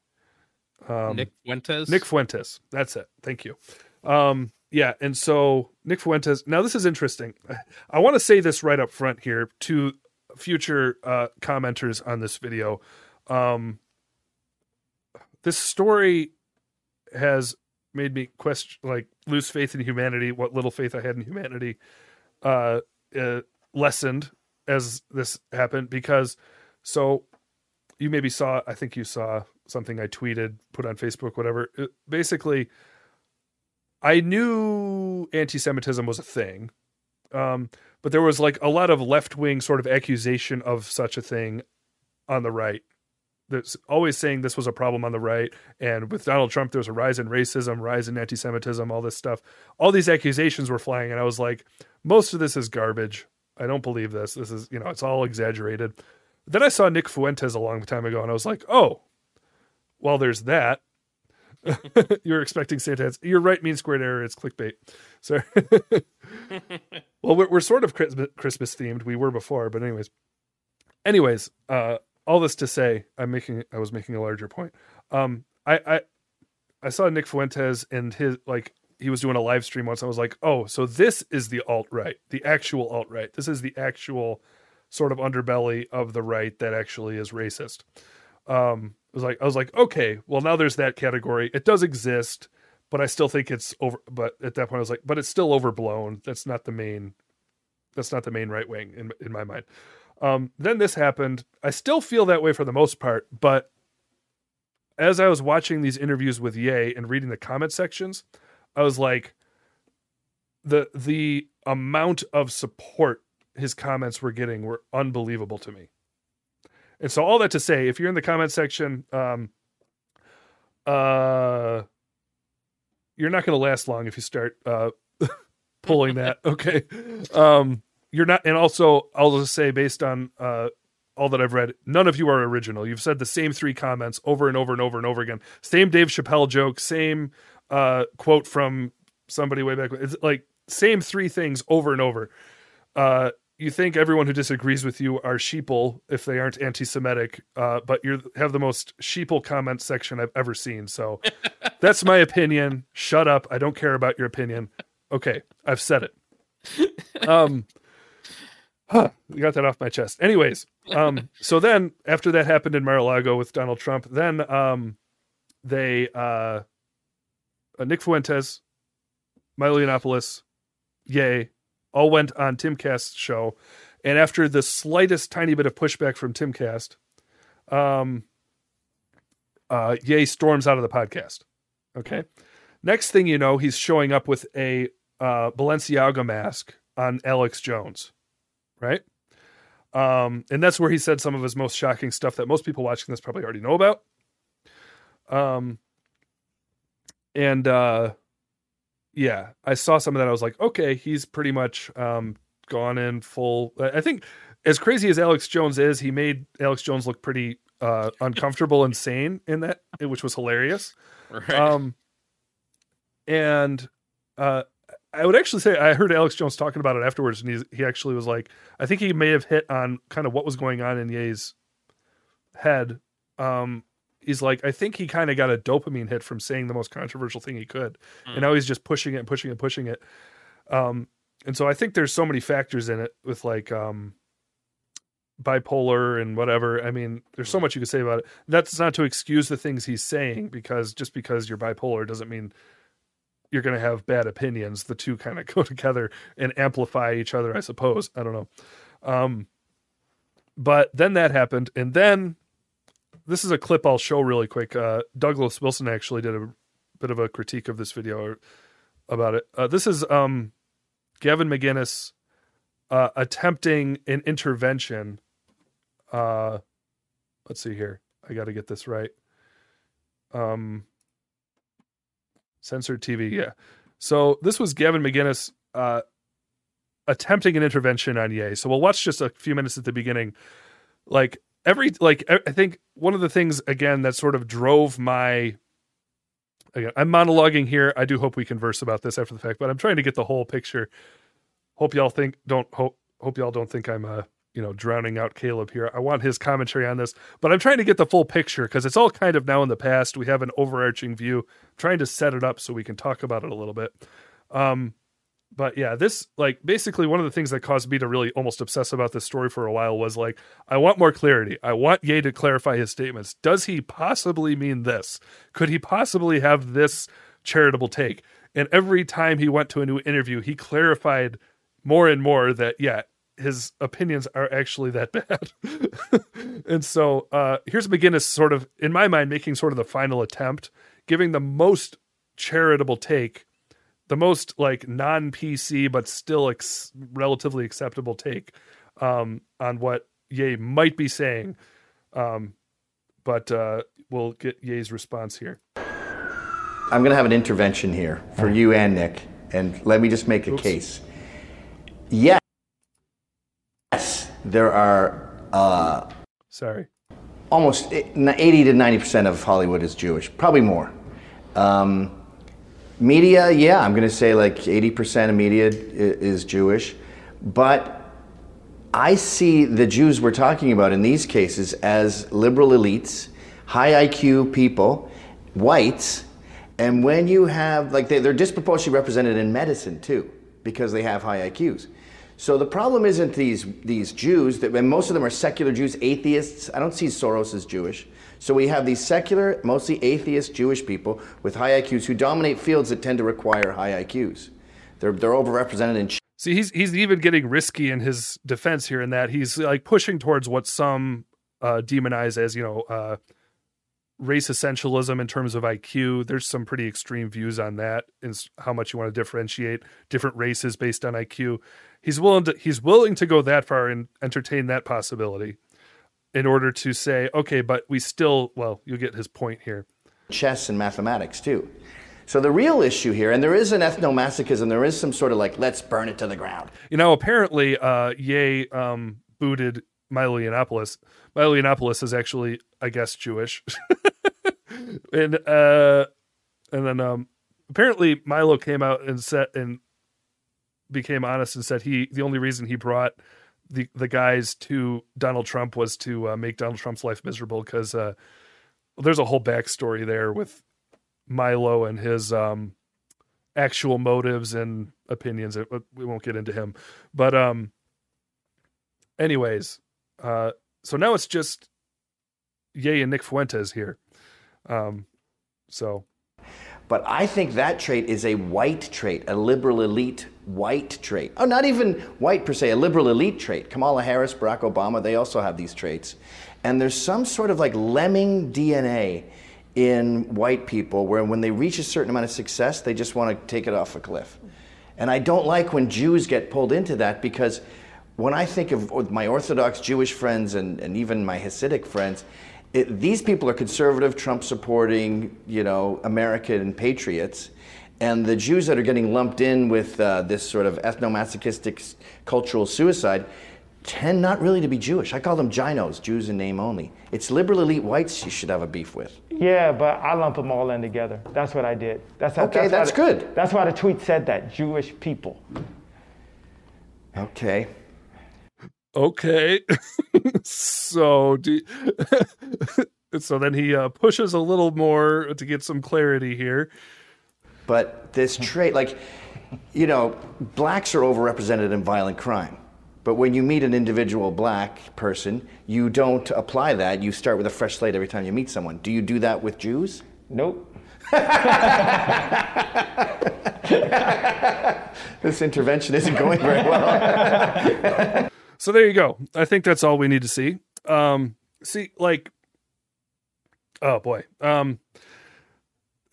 Um, Nick Fuentes. Nick Fuentes. That's it. Thank you. Um, yeah, and so Nick Fuentes. Now this is interesting. I want to say this right up front here to future uh, commenters on this video. Um, this story has made me question, like, lose faith in humanity. What little faith I had in humanity uh, uh, lessened as this happened because. So you maybe saw. I think you saw something I tweeted, put on Facebook, whatever. It- basically, I knew anti-Semitism was a thing, um, but there was like a lot of left-wing sort of accusation of such a thing on the right. That's always saying this was a problem on the right, and with Donald Trump, there's a rise in racism, rise in anti-Semitism, all this stuff. All these accusations were flying, and I was like, most of this is garbage. I don't believe this. This is, you know, it's all exaggerated. Then I saw Nick Fuentes a long time ago, and I was like, oh, well, there's that. You're expecting Santa. You're right. Mean squared error. It's clickbait. Sorry. well, we're, we're sort of Christmas, themed. We were before, but anyways, anyways, uh, all this to say, I'm making. I was making a larger point. Um, I I I saw Nick Fuentes and his like he was doing a live stream once. I was like, oh, so this is the alt right, the actual alt right. This is the actual sort of underbelly of the right that actually is racist. Um, was like I was like, okay, well now there's that category. It does exist, but I still think it's over. But at that point, I was like, but it's still overblown. That's not the main. That's not the main right wing in in my mind. Um, then this happened. I still feel that way for the most part, but as I was watching these interviews with Ye and reading the comment sections, I was like, the the amount of support his comments were getting were unbelievable to me. And so all that to say, if you're in the comment section, um, uh, you're not going to last long if you start uh, pulling that. Okay, um, you're not. And also, I'll just say, based on uh, all that I've read, none of you are original. You've said the same three comments over and over and over and over again. Same Dave Chappelle joke, same uh, quote from somebody way back. It's like same three things over and over. Uh, you think everyone who disagrees with you are sheeple if they aren't anti-Semitic, uh, but you have the most sheeple comment section I've ever seen. So that's my opinion. Shut up. I don't care about your opinion. Okay, I've said it. Um, huh, we got that off my chest. Anyways, um, so then after that happened in Mar-a-Lago with Donald Trump, then um, they uh, uh, Nick Fuentes, Milo Yiannopoulos, Ye, all went on Timcast's show, and after the slightest tiny bit of pushback from Timcast, um, uh, Ye storms out of the podcast. Okay. Next thing you know, he's showing up with a uh, Balenciaga mask on Alex Jones, right? Um, and that's where he said some of his most shocking stuff that most people watching this probably already know about. Um, and uh, yeah, I saw some of that. I was like, okay, he's pretty much um, gone in full. I think as crazy as Alex Jones is, he made Alex Jones look pretty uh, uncomfortable and sane in that, which was hilarious. Right. Um, and uh, I would actually say I heard Alex Jones talking about it afterwards, and he he actually was like, I think he may have hit on kind of what was going on in Ye's head. Um, he's like, I think he kind of got a dopamine hit from saying the most controversial thing he could, and now he's just pushing it and pushing it and pushing it. Um, and so I think there's so many factors in it with like um bipolar and whatever. I mean, there's so much you could say about it. That's not to excuse the things he's saying because just because you're bipolar doesn't mean you're going to have bad opinions. The two kind of go together and amplify each other, I suppose. I don't know. Um, but then that happened, and then this is a clip I'll show really quick. Uh, Douglas Wilson actually did a bit of a critique of this video about it. Uh, this is um, Gavin McInnes uh, attempting an intervention. Uh, let's see here. I got to get this right. Um, censored TV, yeah. So this was Gavin McInnes uh, attempting an intervention on Ye. So we'll watch just a few minutes at the beginning. Like every, like I think one of the things again that sort of drove my. Again, I'm monologuing here. I do hope we converse about this after the fact, but I'm trying to get the whole picture. Hope y'all think don't hope hope y'all don't think I'm uh you know drowning out Caleb here. I want his commentary on this, but I'm trying to get the full picture because it's all kind of now in the past. We have an overarching view. I'm trying to set it up so we can talk about it a little bit. Um, but yeah, this like basically one of the things that caused me to really almost obsess about this story for a while was like, I want more clarity. I want Ye to clarify his statements. Does he possibly mean this? Could he possibly have this charitable take? And every time he went to a new interview, he clarified more and more that yeah, his opinions are actually that bad. and so uh here's McInnes sort of in my mind making sort of the final attempt, giving the most charitable take the most like non PC but still ex- relatively acceptable take um, on what Ye might be saying. Um, but uh, we'll get Ye's response here. I'm going to have an intervention here for you and Nick, and let me just make a case. Yes, there are uh, Sorry. almost 80 to 90 percent of Hollywood is Jewish, probably more. Um, media, yeah, I'm going to say like 80 percent of media is Jewish, but I see the Jews we're talking about in these cases as liberal elites, high IQ people, whites, and when you have like they're disproportionately represented in medicine too because they have high IQs. So the problem isn't these these Jews that and most of them are secular Jews, atheists. I don't see Soros as Jewish. So we have these secular, mostly atheist Jewish people with high IQs who dominate fields that tend to require high IQs. They're they're overrepresented in See, he's he's even getting risky in his defense here in that he's like pushing towards what some uh, demonize as you know uh, race essentialism in terms of IQ. There's some pretty extreme views on that and how much you want to differentiate different races based on IQ. He's willing to he's willing to go that far and entertain that possibility in order to say, okay, but we still well, you'll get his point here. chess and mathematics too. So the real issue here, and there is an ethnomasochism, there is some sort of like, let's burn it to the ground. You know, apparently, uh, Ye um, booted Milo Yiannopoulos. Milo Yiannopoulos is actually, I guess, Jewish, and uh, and then um, apparently Milo came out and said and became honest and said he the only reason he brought the the guys to Donald Trump was to uh, make Donald Trump's life miserable because uh, there's a whole backstory there with Milo and his um, actual motives and opinions. It- We won't get into him, but um, anyways, uh, so now it's just Ye and Nick Fuentes here. Um, so But I think that trait is a white trait, a liberal elite white trait. Oh, not even white per se, a liberal elite trait. Kamala Harris, Barack Obama, they also have these traits. And there's some sort of like lemming DNA in white people where when they reach a certain amount of success, they just want to take it off a cliff. And I don't like when Jews get pulled into that because when I think of my Orthodox Jewish friends and, and even my Hasidic friends, it, these people are conservative, Trump supporting, you know, American patriots. And the Jews that are getting lumped in with uh, this sort of ethnomasochistic cultural suicide tend not really to be Jewish. I call them ginos, Jews in name only. It's liberal elite whites you should have a beef with. Yeah, but I lump them all in together. That's what I did. That's how, Okay, that's why the- good. That's why the tweet said that Jewish people. Okay. Okay. so do so then he uh, pushes a little more to get some clarity here. But this trait, like, you know, blacks are overrepresented in violent crime. But when you meet an individual black person, you don't apply that. You start with a fresh slate every time you meet someone. Do you do that with Jews? Nope. This intervention isn't going very well. So there you go. I think that's all we need to see. Um, see, like, oh boy. Um,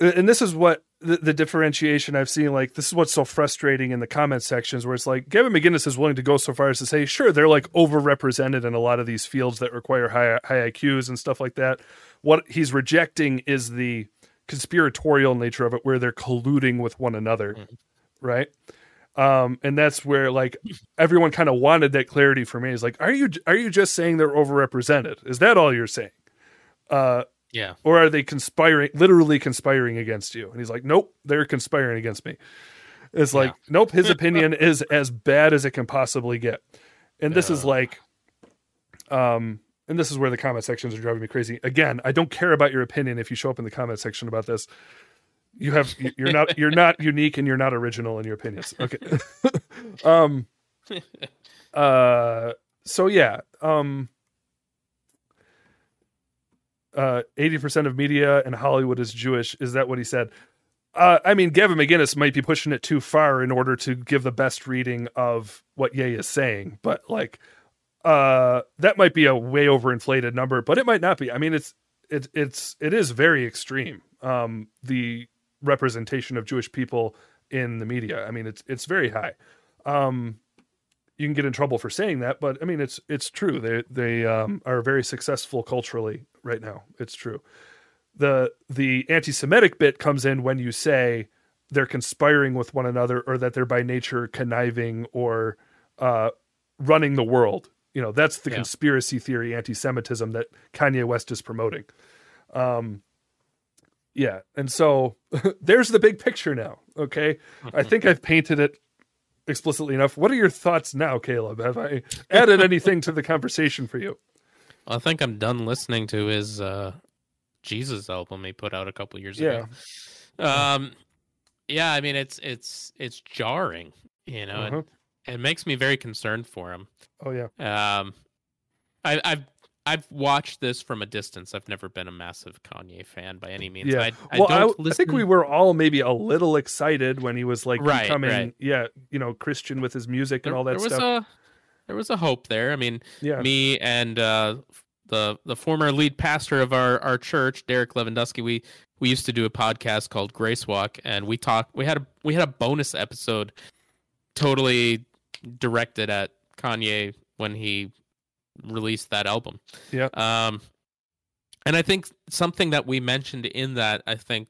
and this is what the, the differentiation I've seen. Like, this is what's so frustrating in the comment sections, where it's like Gavin McInnes is willing to go so far as to say, sure, they're like overrepresented in a lot of these fields that require high high IQs and stuff like that. What he's rejecting is the conspiratorial nature of it, where they're colluding with one another, right? um and that's where like everyone kind of wanted that clarity for me is like are you are you just saying they're overrepresented is that all you're saying uh Yeah. or are they conspiring literally conspiring against you? And he's like nope they're conspiring against me. It's like nope his opinion is as bad as it can possibly get. And this is like um and this is where the comment sections are driving me crazy. Again i don't care about your opinion if you show up in the comment section about this. You have you're not you're not unique and you're not original in your opinions. Okay. Um uh so yeah um uh 80% of media in hollywood is jewish is that what he said uh, I mean, Gavin McInnes might be pushing it too far in order to give the best reading of what Ye is saying, but like, uh, that might be a way overinflated number, but it might not be. I mean, it's it, it's it is very extreme. Um, the representation of Jewish people in the media. I mean, it's it's very high. Um, you can get in trouble for saying that, but I mean, it's it's true. They they um, are very successful culturally right now. It's true. The the anti-Semitic bit comes in when you say they're conspiring with one another, or that they're by nature conniving or uh, running the world. You know, that's the Yeah. conspiracy theory anti-Semitism that Kanye West is promoting. Um, yeah, and so there's the big picture now. Okay, I think I've painted it explicitly enough. What are your thoughts now, Caleb? Have I added anything to the conversation for you? I think I'm done listening to his uh, Jesus album he put out a couple years Yeah. ago. Um, yeah, I mean it's it's it's jarring, you know. Uh-huh. It, it makes me very concerned for him. Oh yeah, Um, I, I've I've watched this from a distance. I've never been a massive Kanye fan by any means. yeah. I, I well, I, don't I listen. think we were all maybe a little excited when he was like Right, becoming, right. yeah, you know, Christian with his music and there, all that there was stuff. a there was a hope there. I mean, yeah, me and uh, the the former lead pastor of our our church, Derek Lewandowski, we we used to do a podcast called Grace Walk, and we talked. We had a we had a bonus episode, totally directed at Kanye when he released that album. yeah, Um, and I think something that we mentioned in that I think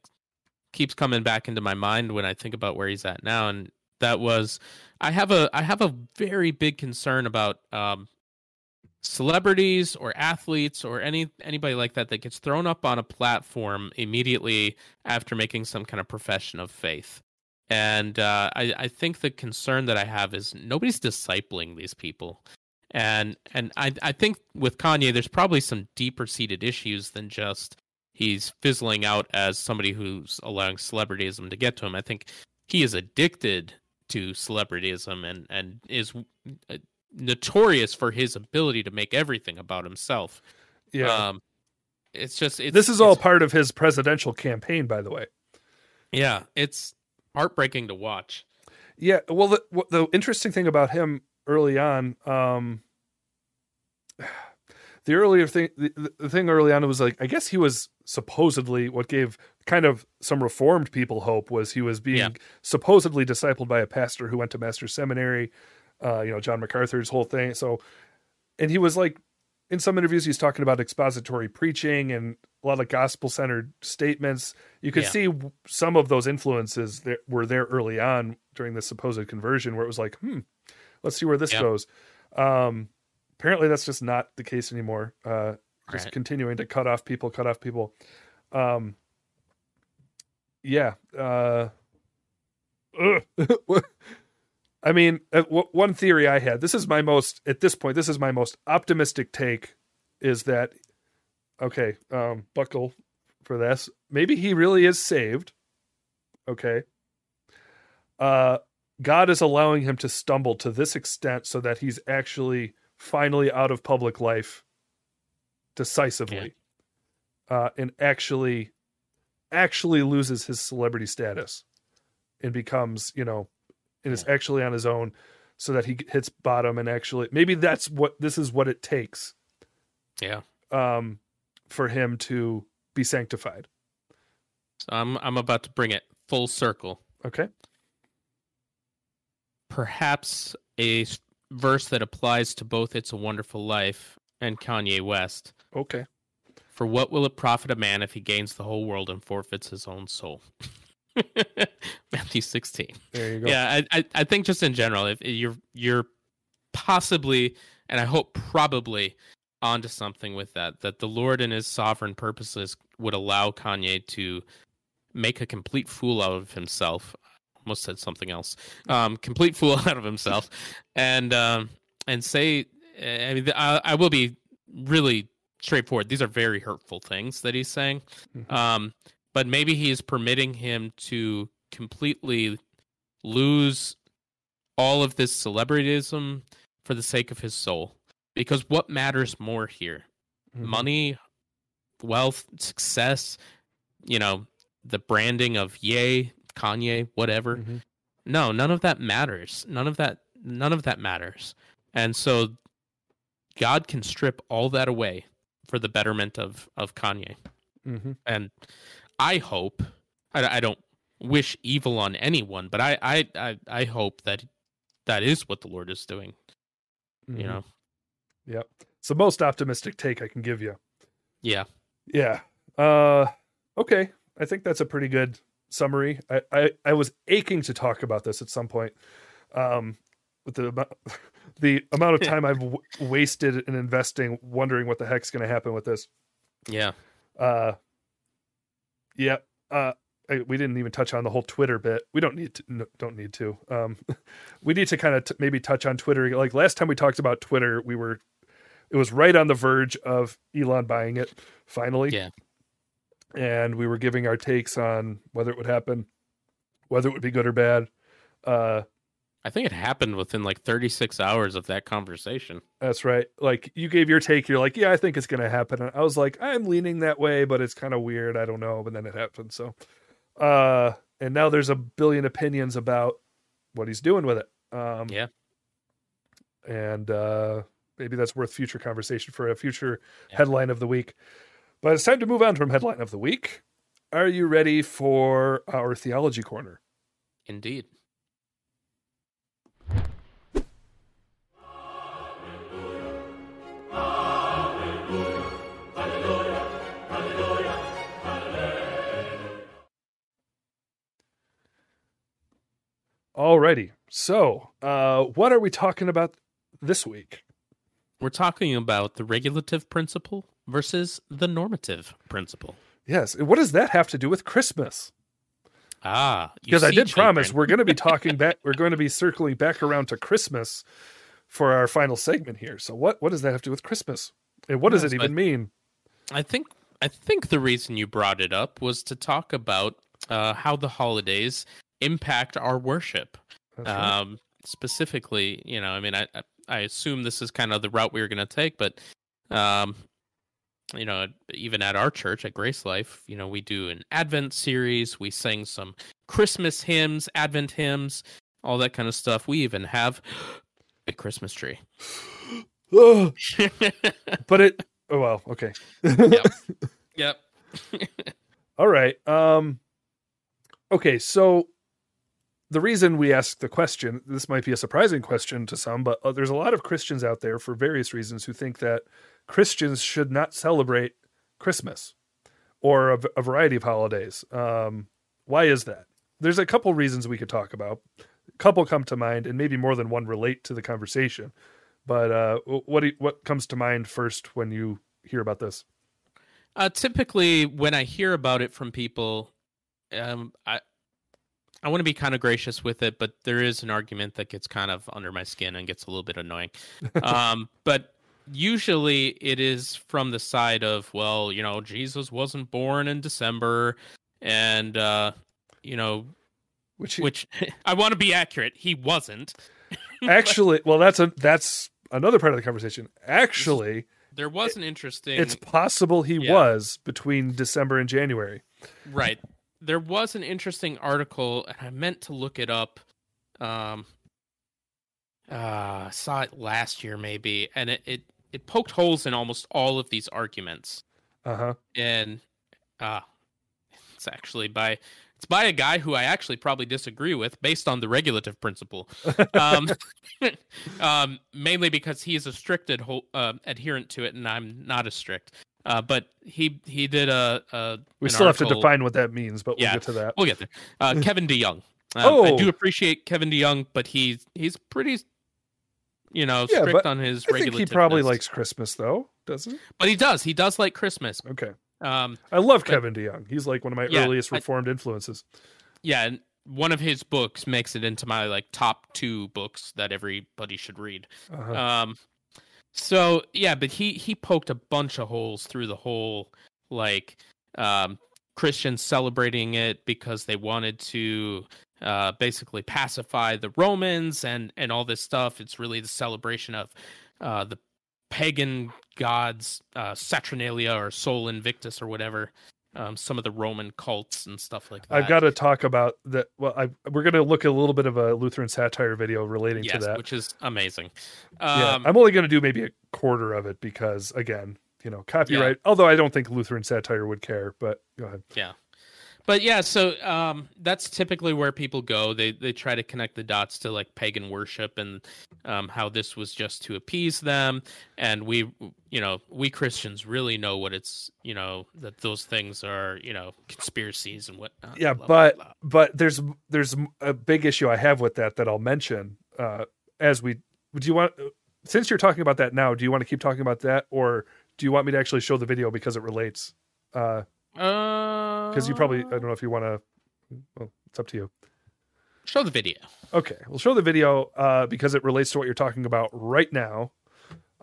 keeps coming back into my mind when I think about where he's at now, and that was I have a I have a very big concern about um, celebrities or athletes or any anybody like that that gets thrown up on a platform immediately after making some kind of profession of faith. And uh, I, I think the concern that I have is nobody's discipling these people and and I I think with Kanye, there's probably some deeper seated issues than just he's fizzling out as somebody who's allowing celebrityism to get to him. I think he is addicted to celebrityism and and is uh, notorious for his ability to make everything about himself. yeah. Um, it's just it's, this is all part of his presidential campaign, by the way. yeah, it's heartbreaking to watch. Yeah, well, the the interesting thing about him early on, um, the earlier thing, the, the thing early on was like, I guess he was supposedly what gave kind of some reformed people hope was he was being Yeah. supposedly discipled by a pastor who went to master seminary, uh, you know, John MacArthur's whole thing. So, and he was like, in some interviews, he's talking about expository preaching and a lot of gospel centered statements. You could Yeah. see some of those influences that were there early on during the supposed conversion, where it was like, hmm, let's see where this Yeah. goes. Um, apparently, that's just not the case anymore. Uh, just Right. continuing to cut off people, cut off people. Um, yeah. Uh. I mean, uh, w- one theory I had. This is my most at this point. This is my most optimistic take. Is that okay? Um, buckle for this. Maybe he really is saved. Okay. Uh, God is allowing him to stumble to this extent so that he's actually finally out of public life decisively, uh, and actually, actually loses his celebrity status and becomes, you know, and is actually on his own so that he hits bottom and actually maybe that's what this is what it takes Yeah. um for him to be sanctified So I'm I'm about to bring it full circle. okay Perhaps a verse that applies to both "It's a Wonderful Life" and Kanye West. okay For what will it profit a man if he gains the whole world and forfeits his own soul? Matthew 16. there you go Yeah, I, I I think just in general, if you're you're possibly and I hope probably onto something with that, that the Lord and His sovereign purposes would allow Kanye to make a complete fool out of himself. Almost said something else. Um, complete fool out of himself, and um, and say, I mean, I, I will be really straightforward. These are very hurtful things that he's saying. Um, but maybe he is permitting him to completely lose all of this celebrityism for the sake of his soul. Because what matters more here? Mhm. Money, wealth, success, you know, the branding of Ye, Kanye, whatever. Mhm. No, none of that matters. None of that none of that matters. And so God can strip all that away for the betterment of of Kanye. Mhm. and I hope I, I don't wish evil on anyone, but I, I I I hope that that is what the Lord is doing. Mhm. You know, yep. It's the most optimistic take i can give you. Yeah, yeah. Uh okay. I think that's a pretty good summary. I i, I was aching to talk about this at some point. Um with the amount the amount of time i've w- wasted in investing wondering what the heck's going to happen with this yeah, Uh, yeah. Uh, I, we didn't even touch on the whole Twitter bit. We don't need to. No, don't need to. Um, we need to kind of t- maybe touch on Twitter. Like last time we talked about Twitter, we were, it was right on the verge of Elon buying it finally. Yeah. And we were giving our takes on whether it would happen, whether it would be good or bad. Uh, I think it happened within like 36 hours of that conversation. That's right. Like you gave your take, you're like, yeah, I think it's going to happen. And I was like, I'm leaning that way, but it's kind of weird. I don't know. But then it happened. So, uh, and now there's a billion opinions about what he's doing with it. Um, Yeah. And uh, maybe that's worth future conversation for a future Yeah. headline of the week. But it's time to move on from headline of the week. Are you ready for our theology corner? Indeed. Alrighty. So, uh, what are we talking about this week? We're talking about the regulative principle versus the normative principle. Yes. What does that have to do with Christmas? Ah, Because I did promise we're going to be talking back. We're going to be circling back around to Christmas for our final segment here. So, what what does that have to do with Christmas? And what does Yes, it even mean? I think I think the reason you brought it up was to talk about uh, how the holidays impact our worship. Right. Um, specifically, you know, I mean, I I- I assume this is kind of the route we were going to take, but um, you know, even at our church at Grace Life, you know, we do an Advent series. We sing some Christmas hymns, Advent hymns, all that kind of stuff. We even have a Christmas tree. but it oh well, okay. Yep. yep. All right. Um okay, so the reason we ask the question, this might be a surprising question to some, but uh, there's a lot of Christians out there for various reasons who think that Christians should not celebrate Christmas or a variety of holidays. Um, why is that? There's a couple reasons we could talk about. A couple come to mind, and maybe more than one relate to the conversation. But uh, what you- what comes to mind first when you hear about this? Uh, typically, when I hear about it from people, um, I I want to be kind of gracious with it, but there is an argument that gets kind of under my skin and gets a little bit annoying. um, but usually, it is from the side of, well, you know, Jesus wasn't born in December, and uh, you know, Which which I want to be accurate, he wasn't. actually well that's a that's another part of the conversation actually There was an interesting. it's possible he Yeah. was between december and january Right. There was an interesting article, and I meant to look it up. Um, uh, saw it last year, maybe, and it, it, it poked holes in almost all of these arguments. uh-huh And uh, it's actually by it's by a guy who I actually probably disagree with, based on the regulative principle. Um, um, mainly because he is a strict uh, adherent to it, and I'm not as strict. Uh, but he he did a, a we still have to define what that means but we'll Yeah. get to that We'll get there. Uh, Kevin DeYoung. Um, I Oh. do appreciate Kevin DeYoung, but he's he's pretty, you know, Yeah, strict on his i think he probably likes christmas though doesn't he But he does. He does like Christmas. okay Um, i love But- kevin deyoung he's like one of my Yeah, earliest I- reformed influences yeah, and one of his books makes it into my like top two books that everybody should read. uh-huh. Um, so yeah, but he he poked a bunch of holes through the whole like um Christians celebrating it because they wanted to uh basically pacify the Romans and and all this stuff. It's really the celebration of uh the pagan gods uh Saturnalia or Sol Invictus or whatever. Um, some of the Roman cults and stuff like that. i've got to talk about that well I, we're going to look at a little bit of a lutheran satire video relating yes, to that which is amazing. yeah Um, i'm only going to do maybe a quarter of it because again you know copyright although i don't think lutheran satire would care but go ahead Yeah. But yeah, so um, that's typically where people go. They they try to connect the dots to like pagan worship and um, how this was just to appease them. And we, you know, we Christians really know what it's, you know, that those things are, you know, conspiracies and whatnot. yeah blah, blah, but blah. but there's there's a big issue i have with that that i'll mention uh as we do you want since you're talking about that now do you want to keep talking about that or do you want me to actually show the video because it relates uh because you probably i don't know if you want to well it's up to you. Show the video. okay we'll show the video uh because it relates to what you're talking about right now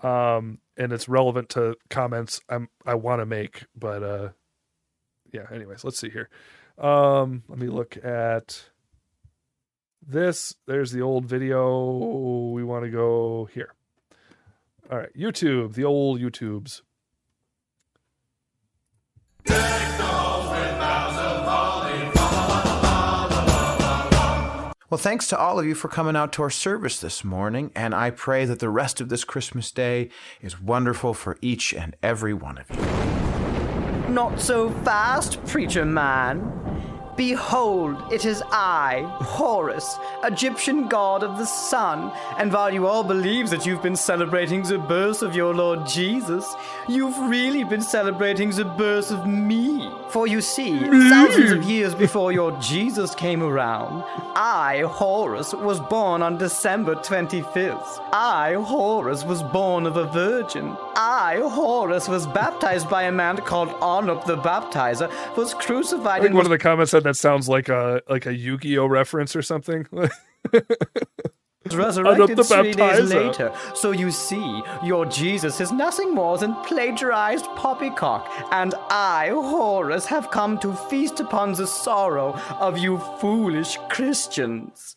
um and it's relevant to comments i'm i want to make but uh yeah anyways let's see here. Um let me look at this. There's the old video. We want to go here. All right youtube the old youtubes Well, thanks to all of you for coming out to our service this morning, and I pray that the rest of this Christmas day is wonderful for each and every one of you. Not so fast, preacher man. Behold, it is I, Horus, Egyptian god of the sun. And while you all believe that you've been celebrating the birth of your Lord Jesus, you've really been celebrating the birth of me. For you see, thousands of years before your Jesus came around, I, Horus, was born on December 25th. I, Horus, was born of a virgin. I, Horus, was baptized by a man called Anup the Baptizer, was crucified I think one of the comments said that sounds like a like a Yu-Gi-Oh reference or something. resurrected the three days later. So you see, your Jesus is nothing more than plagiarized poppycock, and I, Horus, have come to feast upon the sorrow of you foolish Christians.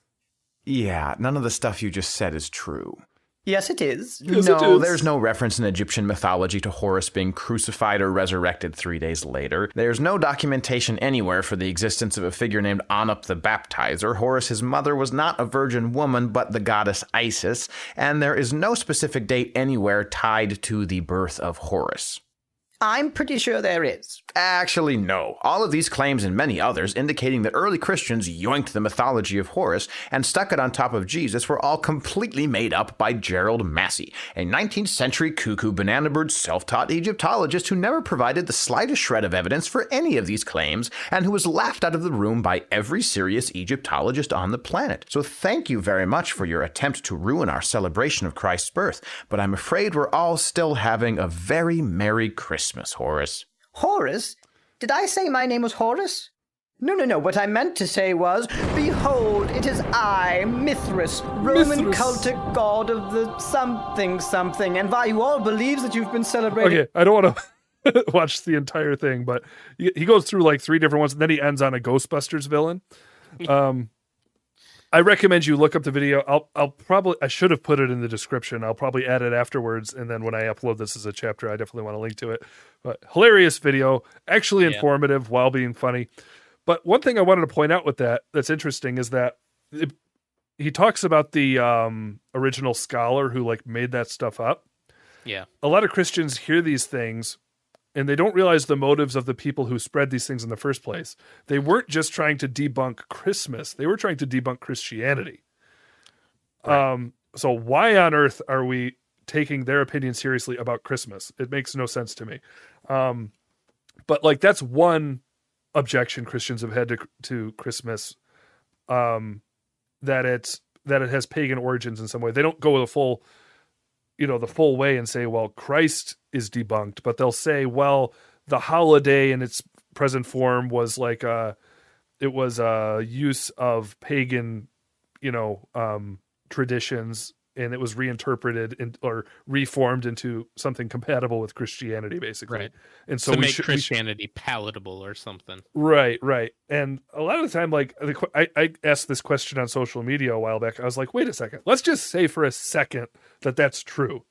Yeah, none of the stuff you just said is true. Yes, it is. Yes, no, it is. there's no reference in Egyptian mythology to Horus being crucified or resurrected three days later. There's no documentation anywhere for the existence of a figure named Anup the Baptizer. Horus' mother was not a virgin woman, but the goddess Isis, and there is no specific date anywhere tied to the birth of Horus. I'm pretty sure there is. Actually, no. All of these claims and many others indicating that early Christians yoinked the mythology of Horus and stuck it on top of Jesus were all completely made up by Gerald Massey, a 19th century cuckoo banana bird self taught Egyptologist who never provided the slightest shred of evidence for any of these claims and who was laughed out of the room by every serious Egyptologist on the planet. So thank you very much for your attempt to ruin our celebration of Christ's birth, but I'm afraid we're all still having a very Merry Christmas, Horace. Horus? Did I say my name was Horus? No, no, no. What I meant to say was, Behold, it is I, Mithras, Roman Mithras. cultic god of the something something, and why you all believes that you've been celebrating. Okay, I don't want to watch the entire thing, but he, he goes through like three different ones, and then he ends on a Ghostbusters villain. Um, I recommend you look up the video. I'll I'll probably I should have put it in the description. I'll probably add it afterwards, and then when I upload this as a chapter, I definitely want to link to it. But hilarious video, actually Yeah. informative while being funny. But one thing I wanted to point out with that that's interesting is that it, he talks about the um, original scholar who like made that stuff up Yeah. a lot of Christians hear these things and they don't realize the motives of the people who spread these things in the first place. They weren't just trying to debunk Christmas, they were trying to debunk Christianity. Um, so why on earth are we taking their opinion seriously about Christmas? It makes no sense to me. Um, but like that's one objection Christians have had to to Christmas um that it's that it has pagan origins in some way. They don't go with the full you know the full way and say well christ is debunked but they'll say well the holiday in its present form was like a it was a use of pagan you know um traditions and it was reinterpreted in, or reformed into something compatible with christianity basically Right. and so to we make should we should- Christianity palatable or something. Right, right. And a lot of the time, like the, I, I asked this question on social media a while back. I was like, wait a second. Let's just say for a second that that's true,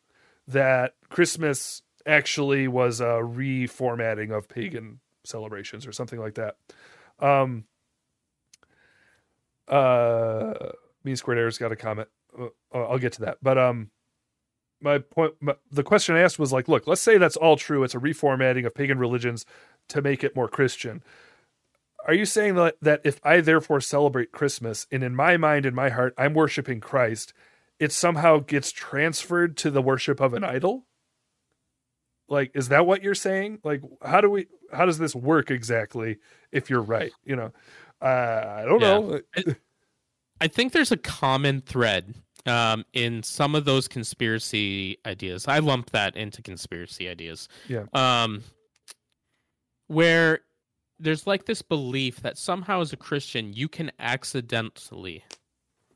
that Christmas actually was a reformatting of pagan celebrations or something like that. Um, uh, mean squared error's got a comment. Uh, I'll get to that, but um, my point, my, the question I asked was like, look, let's say that's all true. It's a reformatting of pagan religions to make it more Christian. Are you saying that, that if I therefore celebrate Christmas and in my mind, in my heart, I'm worshiping Christ, it somehow gets transferred to the worship of an idol? Like, is that what you're saying? Like, how do we, how does this work exactly if you're right? You know, uh, I don't Yeah. know. I, think there's a common thread um, in some of those conspiracy ideas. I lump that into conspiracy ideas. Yeah. Um, where there's like this belief that somehow as a Christian you can accidentally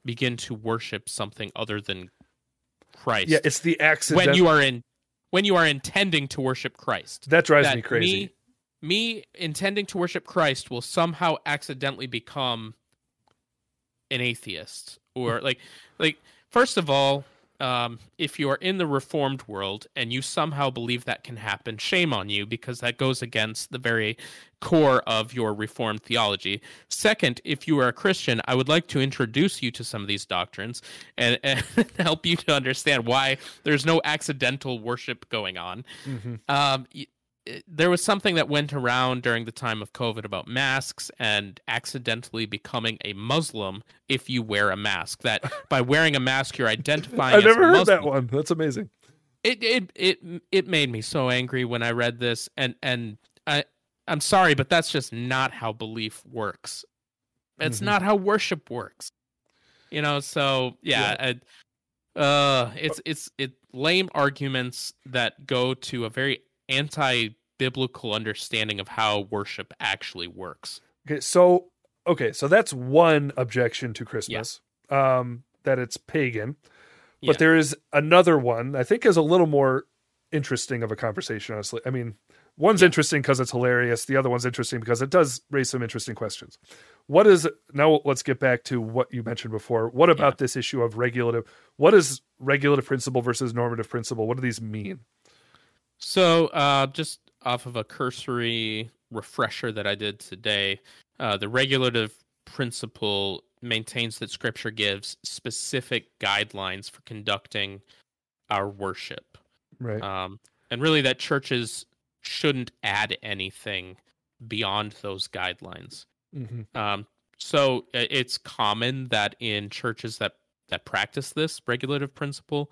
begin to worship something other than Christ. Yeah, it's the accident. when you are in when you are intending to worship Christ. that drives that me crazy. Me, me intending to worship Christ will somehow accidentally become an atheist or like like first of all um, if you are in the reformed world and you somehow believe that can happen shame on you because that goes against the very core of your reformed theology. Second if you are a christian i would like to introduce you to some of these doctrines and, and help you to understand why there's no accidental worship going on. Um, y- it- there was something that went around during the time of COVID about masks and accidentally becoming a Muslim if you wear a mask. That by wearing a mask, you're identifying. I've never heard that one. That's amazing. It it it it made me so angry when I read this, and and I I'm sorry, but that's just not how belief works. It's Mhm. not how worship works. You know, so yeah, I- uh, it's it's it lame arguments that go to a very anti-biblical understanding of how worship actually works. Okay, so okay, so that's one objection to Christmas. Um, that it's pagan. But Yeah. there is another one I think is a little more interesting of a conversation, honestly. I mean, One's interesting because it's hilarious. The other one's interesting because it does raise some interesting questions. What is now? Let's get back to what you mentioned before. What about this issue of regulative? What is regulative principle versus normative principle? What do these mean? So, uh, just off of a cursory refresher that I did today, uh, the regulative principle maintains that Scripture gives specific guidelines for conducting our worship. Right. Um, and really, that churches shouldn't add anything beyond those guidelines. Mhm. Um, so it's common that in churches that that practice this regulative principle,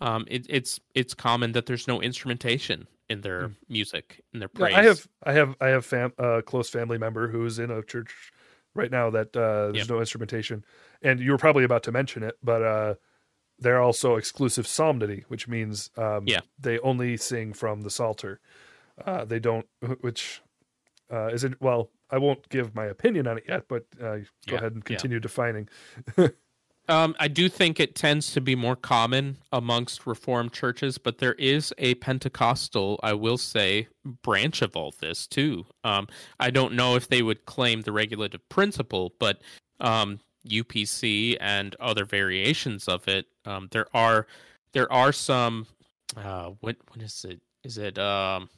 um, it, it's it's common that there's no instrumentation in their music in their Hmm. Yeah, praise. I have I have I have fam a close family member who's in a church right now that uh, there's Yep. no instrumentation, and you were probably about to mention it, but uh, they're also exclusive psalmody, which means um, Yeah. they only sing from the psalter. Uh, they don't, which uh, isn't well. I won't give my opinion on it yet, but uh, go Yeah, ahead and yeah. continue defining. Um, I do think it tends to be more common amongst Reformed churches, but there is a Pentecostal, I will say, branch of all this too. Um, I don't know if they would claim the regulative principle, but um, UPC and other variations of it, um, there are there are some. Uh, what what is it? Is it um?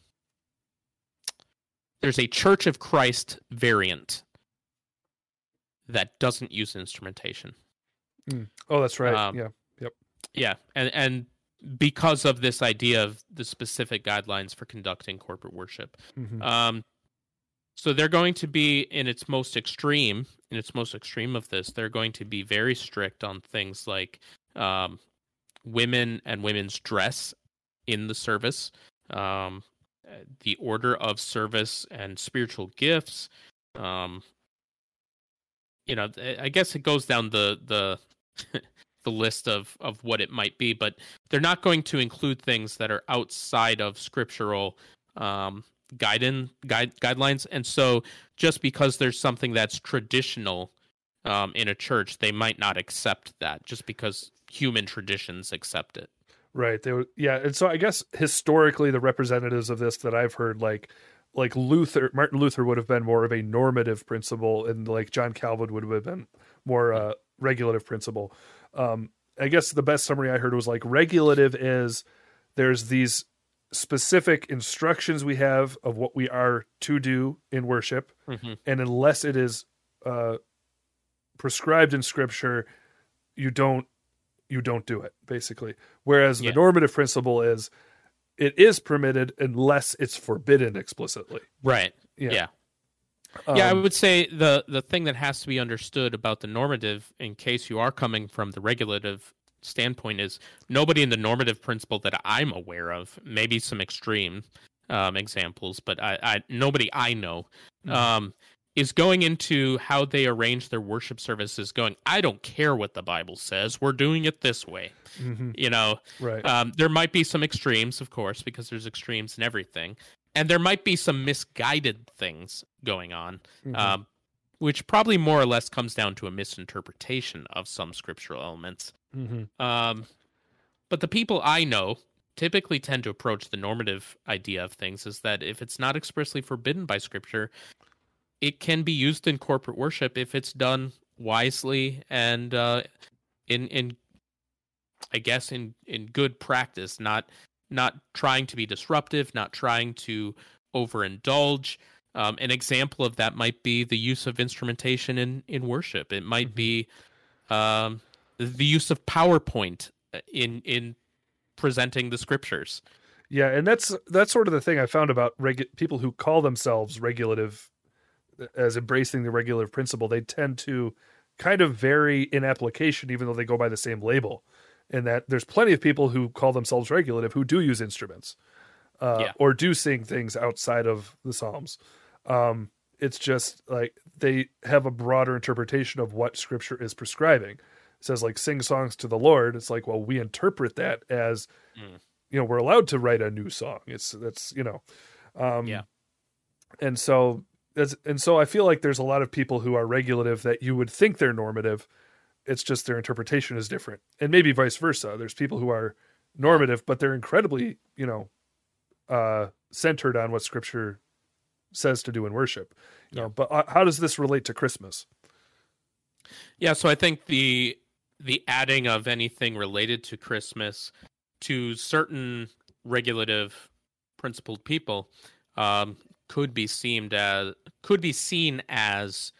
There's a Church of Christ variant that doesn't use instrumentation. Oh, that's right. Um, yeah. Yep. Yeah, and and because of this idea of the specific guidelines for conducting corporate worship, Mhm. um, so they're going to be in its most extreme, in its most extreme of this, they're going to be very strict on things like um, women and women's dress in the service, um, the order of service and spiritual gifts. Um, you know, I guess it goes down the the the list of of what it might be, but they're not going to include things that are outside of scriptural um, guidance guide guidelines. And so, just because there's something that's traditional um, in a church, they might not accept that just because human traditions accept it. Right. They were yeah, and so I guess historically the representatives of this that I've heard like like Luther Martin Luther would have been more of a normative principle and like John Calvin would have been more uh regulative principle. Um I guess the best summary I heard was like regulative is there's these specific instructions we have of what we are to do in worship Mhm. and unless it is uh prescribed in scripture you don't you don't do it basically whereas Yeah. the normative principle is it is permitted unless it's forbidden explicitly Right. Yeah. Yeah. Yeah, I Um, would say the the thing that has to be understood about the normative, in case you are coming from the regulative standpoint, is nobody in the normative principle that I'm aware of, maybe some extreme um, examples, but I, I nobody I know Mhm. um, is going into how they arrange their worship services. Going, I don't care what the Bible says. We're doing it this way. Mhm. You know, Right. Um, there might be some extremes, of course, because there's extremes in everything, and there might be some misguided things going on, Mhm. um, which probably more or less comes down to a misinterpretation of some scriptural elements. Mhm. Um, but the people I know typically tend to approach the normative idea of things is that if it's not expressly forbidden by scripture, it can be used in corporate worship if it's done wisely and uh, in in I guess in in good practice, not not trying to be disruptive, not trying to overindulge. Um, an example of that might be the use of instrumentation in in worship. It might be um, the use of PowerPoint uh, in in presenting the scriptures. Yeah, and that's that's sort of the thing I found about regu- people who call themselves regulative as embracing the regulative principle. They tend to kind of vary in application, even though they go by the same label. And that there's plenty of people who call themselves regulative who do use instruments uh, Yeah. or do sing things outside of the Psalms. Um, it's just like they have a broader interpretation of what Scripture is prescribing. It says like sing songs to the Lord. It's like, well, we interpret that as Mm. you know we're allowed to write a new song it's that's you know um Yeah. and so that's and so i feel like there's a lot of people who are regulative that you would think they're normative it's just their interpretation is different and maybe vice versa there's people who are normative but they're incredibly you know uh centered on what Scripture says to do in worship. You know, but uh, how does this relate to Christmas? Yeah, so I think the the adding of anything related to Christmas to certain regulative principled people um, could be seen as could be seen as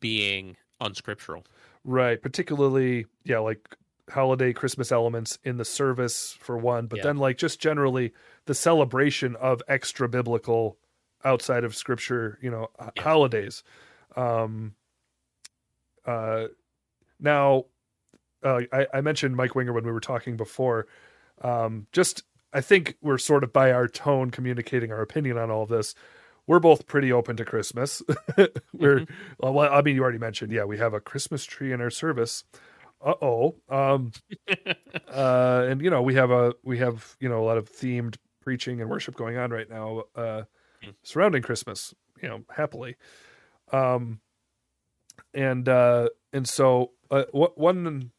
being unscriptural. Right, particularly yeah, like holiday Christmas elements in the service for one, but Yeah. then like just generally the celebration of extra biblical outside of scripture, you know, h- holidays. Um uh now uh, I, I mentioned Mike Winger when we were talking before. Um just I think we're sort of by our tone communicating our opinion on all this. We're both pretty open to Christmas. we're well, I mean, you already mentioned, yeah, we have a Christmas tree in our service. Uh oh. Um, uh, and you know, we have a we have you know a lot of themed preaching and worship going on right now uh, surrounding Christmas. You know, happily. Um, and uh, and so uh, what one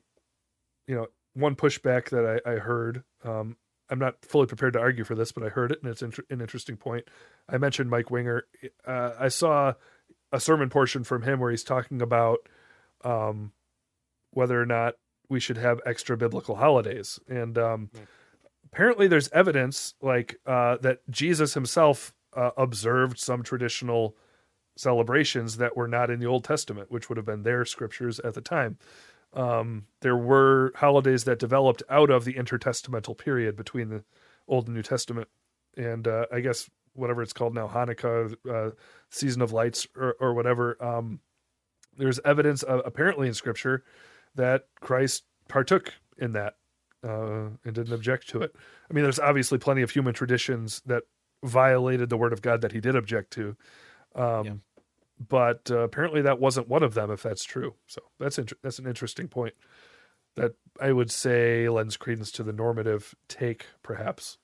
you know one pushback that I, I heard. Um, I'm not fully prepared to argue for this, but I heard it, and it's inter- an interesting point. I mentioned Mike Winger. Uh, I saw a sermon portion from him where he's talking about um, whether or not we should have extra biblical holidays, and um, apparently there's evidence like uh, that Jesus himself uh, observed some traditional celebrations that were not in the Old Testament, which would have been their scriptures at the time. Um, there were holidays that developed out of the intertestamental period between the Old and New Testament, and uh, I guess whatever it's called now, Hanukkah, uh, season of lights, or, or whatever. Um, there's evidence, uh, apparently in Scripture, that Christ partook in that uh, and didn't object to it. I mean, there's obviously plenty of human traditions that violated the Word of God that he did object to. Um, But uh, apparently, that wasn't one of them. If that's true, so that's inter- that's an interesting point. That I would say lends credence to the normative take, perhaps.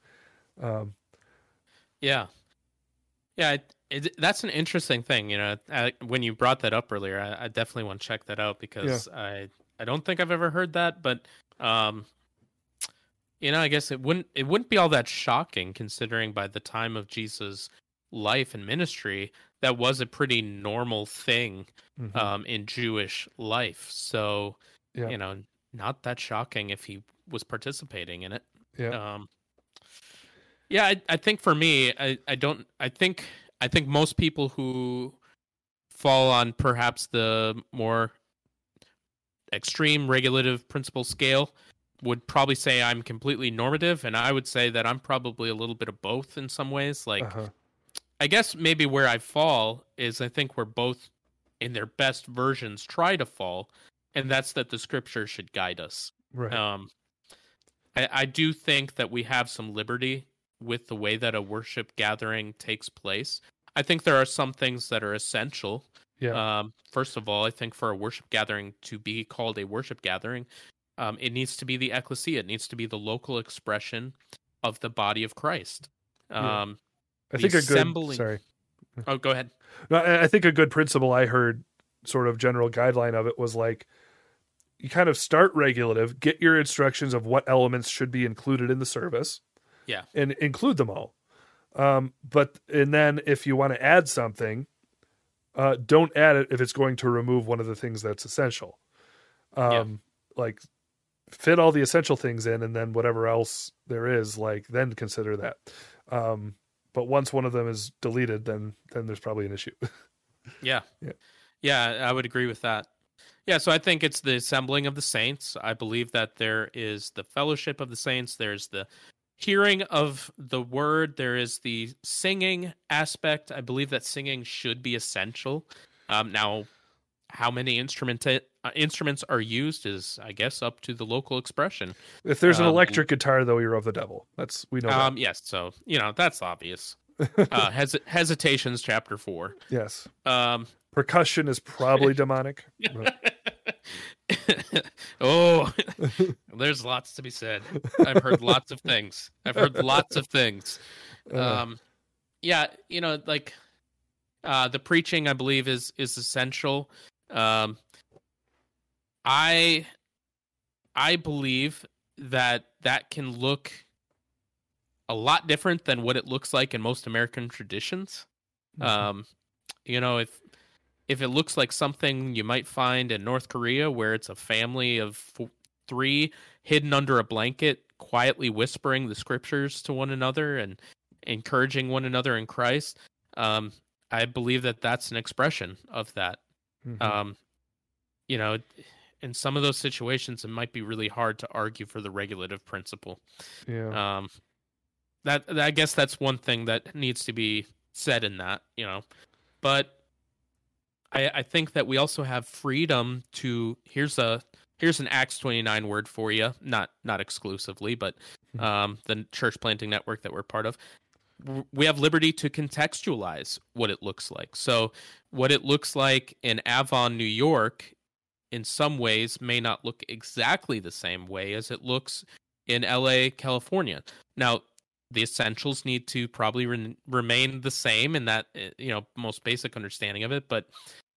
um, Yeah, yeah, it, it, that's an interesting thing. You know, uh, when you brought that up earlier, I, I definitely want to check that out because I I don't think I've ever heard that, but um, you know, I guess it wouldn't it wouldn't be all that shocking considering by the time of Jesus' life and ministry, that was a pretty normal thing Mhm. um, in Jewish life. So Yeah. you know, not that shocking if he was participating in it. Yeah. Um, yeah, I, I think for me, I, I don't. I think I think most people who fall on perhaps the more extreme regulative principle scale would probably say I'm completely normative, and I would say that I'm probably a little bit of both in some ways. Like, uh-huh. I guess maybe where I fall is I think we're both in their best versions try to fall, and that's that the scripture should guide us. Right. Um, I, I do think that we have some liberty with the way that a worship gathering takes place. I think there are some things that are essential. Yeah. Um, first of all, I think for a worship gathering to be called a worship gathering, um, it needs to be the ecclesia. It needs to be the local expression of the body of Christ. Yeah. Um, I think a good. Sorry. Oh, go ahead. No, I think a good principle I heard, sort of general guideline of it was like, you kind of start regulative, get your instructions of what elements should be included in the service, Yeah. and include them all. Um, but and then if you want to add something, uh, don't add it if it's going to remove one of the things that's essential. Um, like fit all the essential things in, and then whatever else there is, like then consider that. Um, but once one of them is deleted, then then there's probably an issue. Yeah. Yeah. Yeah, I would agree with that. Yeah, so I think it's the assembling of the saints. I believe that there is the fellowship of the saints, there's the hearing of the word, there is the singing aspect. I believe that singing should be essential. Um, now, how many instrument uh, instruments are used is, I guess, up to the local expression. If there's an Um, electric guitar, though, you're of the devil. That's we know. Um, that. yes, so you know that's obvious. uh, hes- hesitations, chapter four. Yes, Um, percussion is probably demonic. oh, there's lots to be said. I've heard lots of things. I've heard lots of things. Uh. Um, yeah, you know, like uh, the preaching, I believe is is essential. Um, I I believe that that can look a lot different than what it looks like in most American traditions. Mhm. Um, you know, if if it looks like something you might find in North Korea, where it's a family of f- three hidden under a blanket, quietly whispering the scriptures to one another and encouraging one another in Christ, um, I believe that that's an expression of that. Mhm. Um, you know, in some of those situations, it might be really hard to argue for the regulative principle. yeah. Um, that I guess that's one thing that needs to be said in that, you know. But I, I think that we also have freedom to here's a here's an Acts twenty nine word for you, not not exclusively, but um, the church planting network that we're part of. We have liberty to contextualize what it looks like. So, what it looks like in Avon, New York, in some ways may not look exactly the same way as it looks in LA, California. Now, the essentials need to probably re- remain the same in that uh, you know most basic understanding of it, but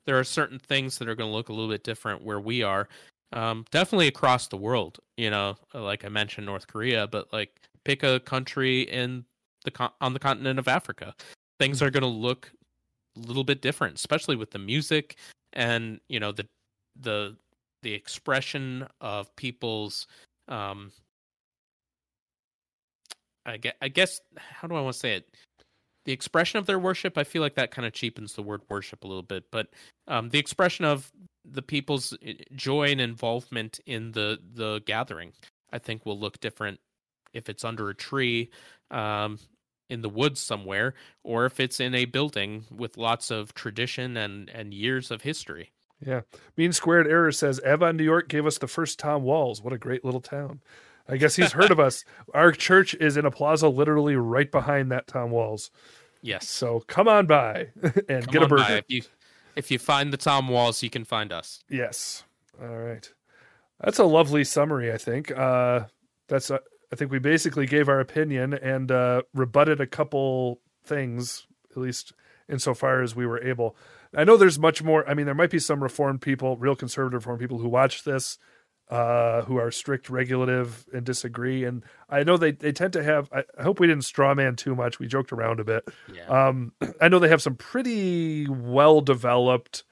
there are certain things that are going to look a little bit different where we are. Um, definitely across the world, you know, like I mentioned, North Korea, but like pick a country in the con- on the continent of Africa, things are going to look a little bit different, especially with the music and you know the the the expression of people's um I guess, I guess how do I want to say it? The expression of their worship, I feel like that kind of cheapens the word worship a little bit, but um, the expression of the people's eh, joy and involvement in the the gathering, I think, will look different if it's under a tree, um, in the woods somewhere, or if it's in a building with lots of tradition and and years of history. Yeah. Mean Squared Error says Avon, New York gave us the first Tom Wahl's. What a great little town. I guess he's heard of us. Our church is in a plaza literally right behind that Tom Wahl's. Yes. So come on by and Come get a burger. If you if you find the Tom Wahl's, you can find us. Yes. All right. That's a lovely summary, I think. Uh, that's uh, I think we basically gave our opinion and uh, rebutted a couple things, at least insofar as we were able. I know there's much more. I mean, there might be some reformed people, real conservative reformed people who watch this, uh, who are strict regulative and disagree. And I know they, they tend to have, I, I hope we didn't straw man too much. We joked around a bit. Yeah. Um, I know they have some pretty well developed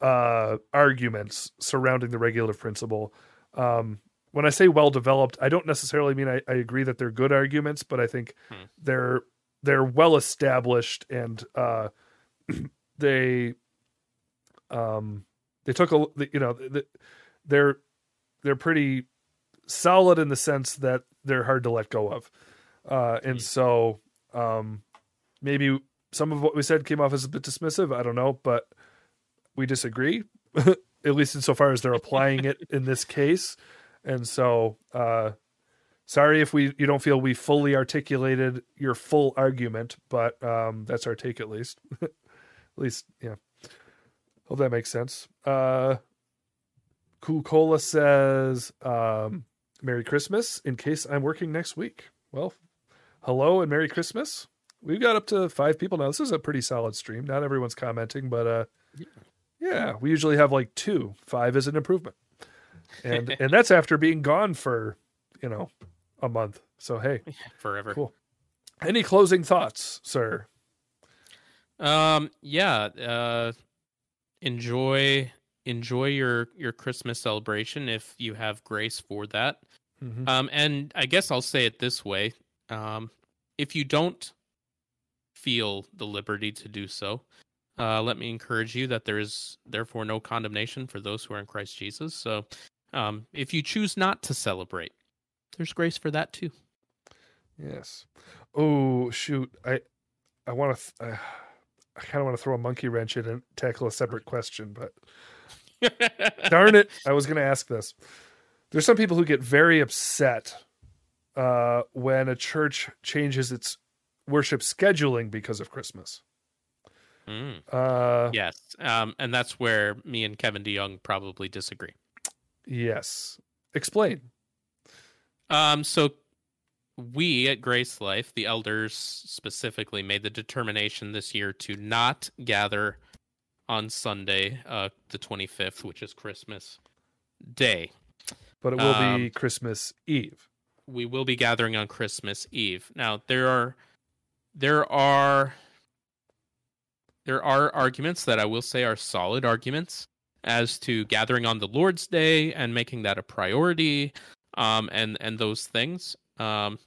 uh, arguments surrounding the regulative principle. Um, when I say well developed, I don't necessarily mean I, I agree that they're good arguments, but I think Hmm. they're they're well established and uh, they um, they took a you know they're they're pretty solid in the sense that they're hard to let go of, uh, and so um, maybe some of what we said came off as a bit dismissive. I don't know, but we disagree, at least insofar as they're applying it in this case. And so, uh, sorry if we you don't feel we fully articulated your full argument, but um, that's our take at least. at least, yeah. Hope that makes sense. Uh, cool Cola says, um, "Merry Christmas." In case I'm working next week. Well, hello and Merry Christmas. We've got up to five people now. This is a pretty solid stream. Not everyone's commenting, but uh, yeah, we usually have like two. Five is an improvement, and and that's after being gone for you know a month. So hey, Forever. cool. Any closing thoughts, sir? Um, yeah. Uh, enjoy enjoy your your Christmas celebration if you have grace for that. Mhm. Um, and I guess I'll say it this way: um, if you don't feel the liberty to do so, uh, let me encourage you that there is therefore no condemnation for those who are in Christ Jesus. So, um, if you choose not to celebrate, there's grace for that too. Yes. Oh shoot, I I want to. Th- uh, I kind of want to throw a monkey wrench in and tackle a separate question, but darn it, I was going to ask this. There's some people who get very upset uh, when a church changes its worship scheduling because of Christmas. Mm. Uh, Yes, um, and that's where me and Kevin DeYoung probably disagree. Yes. Explain. Um, so we at Grace Life, the elders specifically, made the determination this year to not gather on Sunday, uh, the 25th, which is Christmas Day. But it will be Um, Christmas Eve. we will be gathering on Christmas Eve. Now there are there are there are arguments that I will say are solid arguments as to gathering on the Lord's Day and making that a priority, um, and and those things. Um,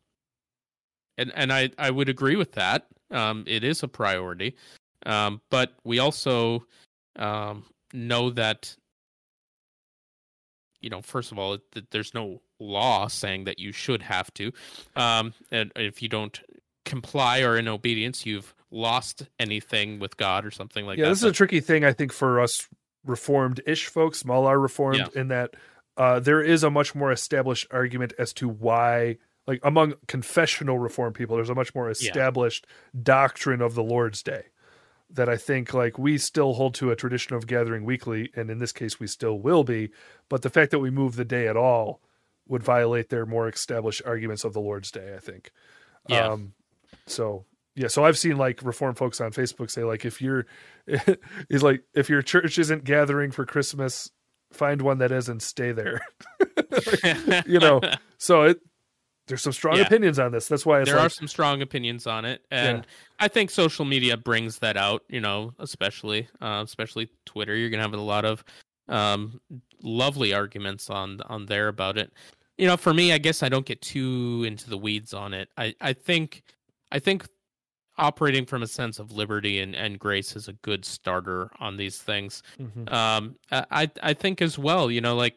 and and I I would agree with that. Um, it is a priority, um, but we also um, know that you know, first of all, that there's no law saying that you should have to, um, and if you don't comply or in obedience, you've lost anything with God or something like yeah, that. Yeah, this is a tricky thing, I think, for us reformed ish folks, small r reformed, Yeah. in that uh, there is a much more established argument as to why, like among confessional reformed people, there's a much more established doctrine of the Lord's Day that I think like we still hold to a tradition of gathering weekly, and in this case we still will be. But the fact that we move the day at all would violate their more established arguments of the Lord's Day, I think. Yeah. Um, so yeah, so I've seen like reform folks on Facebook say like if you're he's like if your church isn't gathering for Christmas, find one that is and stay there. you know, so it there's some strong Yeah. opinions on this. That's why it's there like, are some strong opinions on it, and I think social media brings that out. You know, especially uh, especially Twitter. You're gonna have a lot of um, lovely arguments on on there about it. You know, for me, I guess I don't get too into the weeds on it. I I think I think operating from a sense of liberty and, and grace is a good starter on these things. Mhm. Um, I I think as well. You know, like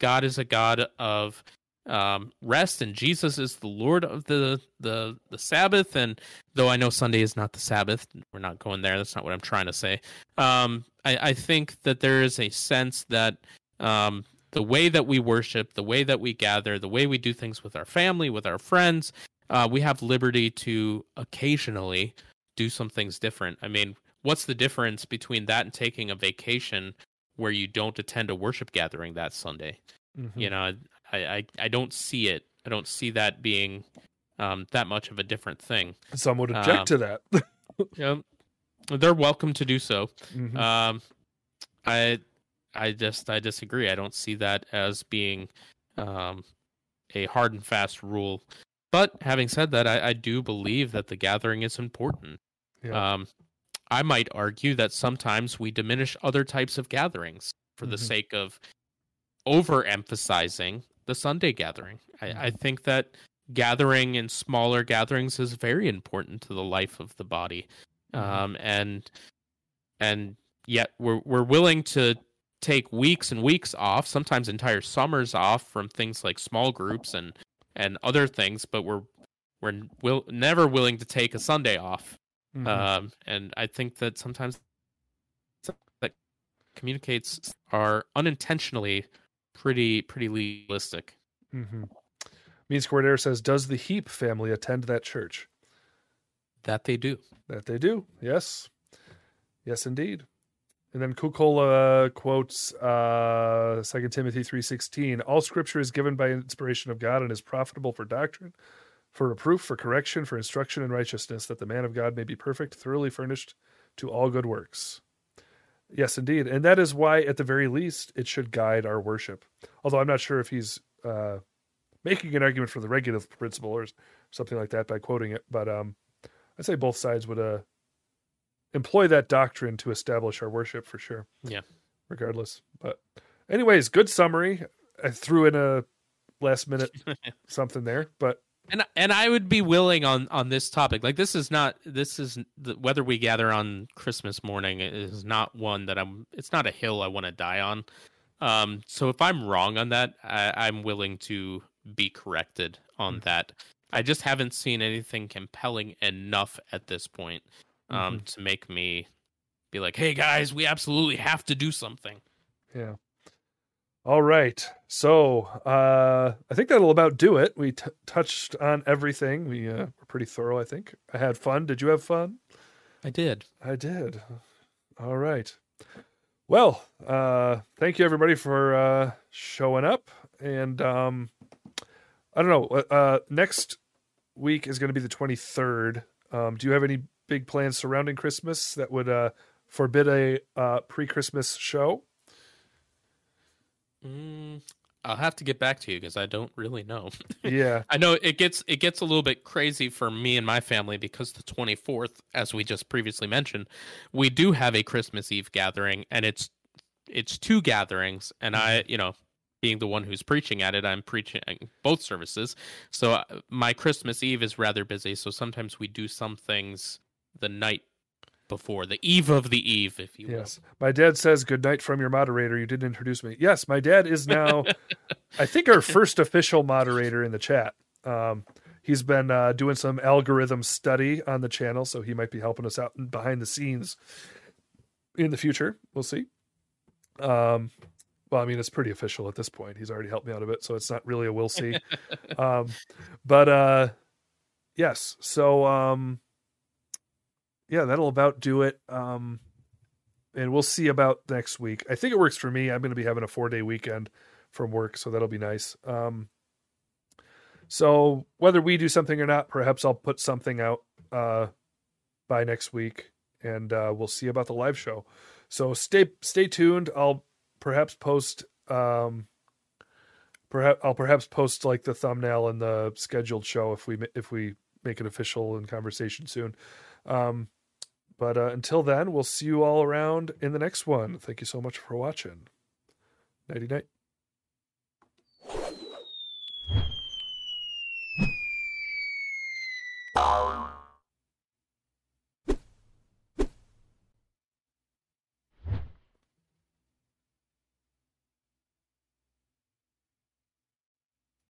God is a God of um, rest, and Jesus is the Lord of the the the Sabbath. And though I know Sunday is not the Sabbath, we're not going there. That's not what I'm trying to say. Um, I, I think that there is a sense that um, the way that we worship, the way that we gather, the way we do things with our family, with our friends, uh, we have liberty to occasionally do some things different. I mean, what's the difference between that and taking a vacation where you don't attend a worship gathering that Sunday? Mhm. You know, I, I, I don't see it. I don't see that being um, that much of a different thing. some would object Um, to that. Yeah, they're welcome to do so. Mhm. Um, I I just I disagree. I don't see that as being um, a hard and fast rule. But having said that, I, I do believe that the gathering is important. Yeah. Um, I might argue that sometimes we diminish other types of gatherings for the Mhm. sake of overemphasizing the Sunday gathering. I, I think that gathering in smaller gatherings is very important to the life of the body, um, and and yet we're we're willing to take weeks and weeks off, sometimes entire summers off from things like small groups and and other things, but we're we're will never willing to take a Sunday off. Mhm. Um, and I think that sometimes that communicates are unintentionally pretty pretty legalistic. Mm-hmm. Means Cordair says, "Does the Heap family attend that church?" That they do. That they do. Yes, yes, indeed. And then Kukola quotes uh, 2 Timothy three sixteen: "All Scripture is given by inspiration of God and is profitable for doctrine, for reproof, for correction, for instruction in righteousness, that the man of God may be perfect, thoroughly furnished to all good works." Yes, indeed, and that is why, at the very least, it should guide our worship. Although I'm not sure if he's uh, making an argument for the regulative principle or something like that by quoting it, but um, I'd say both sides would uh, employ that doctrine to establish our worship for sure. Yeah. Regardless. But, anyways, good summary. I threw in a last minute something there, but And and I would be willing on on this topic. Like this is not this is the, whether we gather on Christmas morning is not one that I'm. It's not a hill I want to die on. Um. So if I'm wrong on that, I, I'm willing to be corrected on that. I just haven't seen anything compelling enough at this point um, to make me be like, "Hey guys, we absolutely have to do something." yeah. All right. So uh, I think that'll about do it. We t- touched on everything. We uh, were pretty thorough, I think. I had fun. Did you have fun? I did. I did. All right. Well, uh, thank you everybody for uh, showing up. And um, I don't know. Uh, next week is going to be the 23rd. Um, do you have any big plans surrounding Christmas that would uh, forbid a uh, pre Christmas show? Mm, I'll have to get back to you because I don't really know. Yeah. I know it gets it gets a little bit crazy for me and my family because the 24th, as we just previously mentioned, we do have a Christmas Eve gathering, and it's it's two gatherings, and I, you know, being the one who's preaching at it, I'm preaching both services. So uh, my Christmas Eve is rather busy. So sometimes we do some things the night before, the eve of the eve, if you will. Yes. My dad says, Good night from your moderator. You didn't introduce me. Yes, my dad is now, I think, our first official moderator in the chat. Um, he's been uh, doing some algorithm study on the channel, so he might be helping us out behind the scenes in the future. We'll see. Um, well, I mean, it's pretty official at this point. He's already helped me out a bit, so it's not really a we'll see. um, but uh, yes, so um, yeah, that'll about do it. Um, and we'll see about next week. I think it works for me. I'm going to be having a four day weekend from work, so that'll be nice. Um, so whether we do something or not, perhaps I'll put something out uh, by next week, and uh, we'll see about the live show. So stay stay tuned. I'll perhaps post. Um, perhaps I'll perhaps post like the thumbnail and the scheduled show if we if we make it official in conversation soon. Um, but uh, until then, we'll see you all around in the next one. Thank you so much for watching. Nighty night.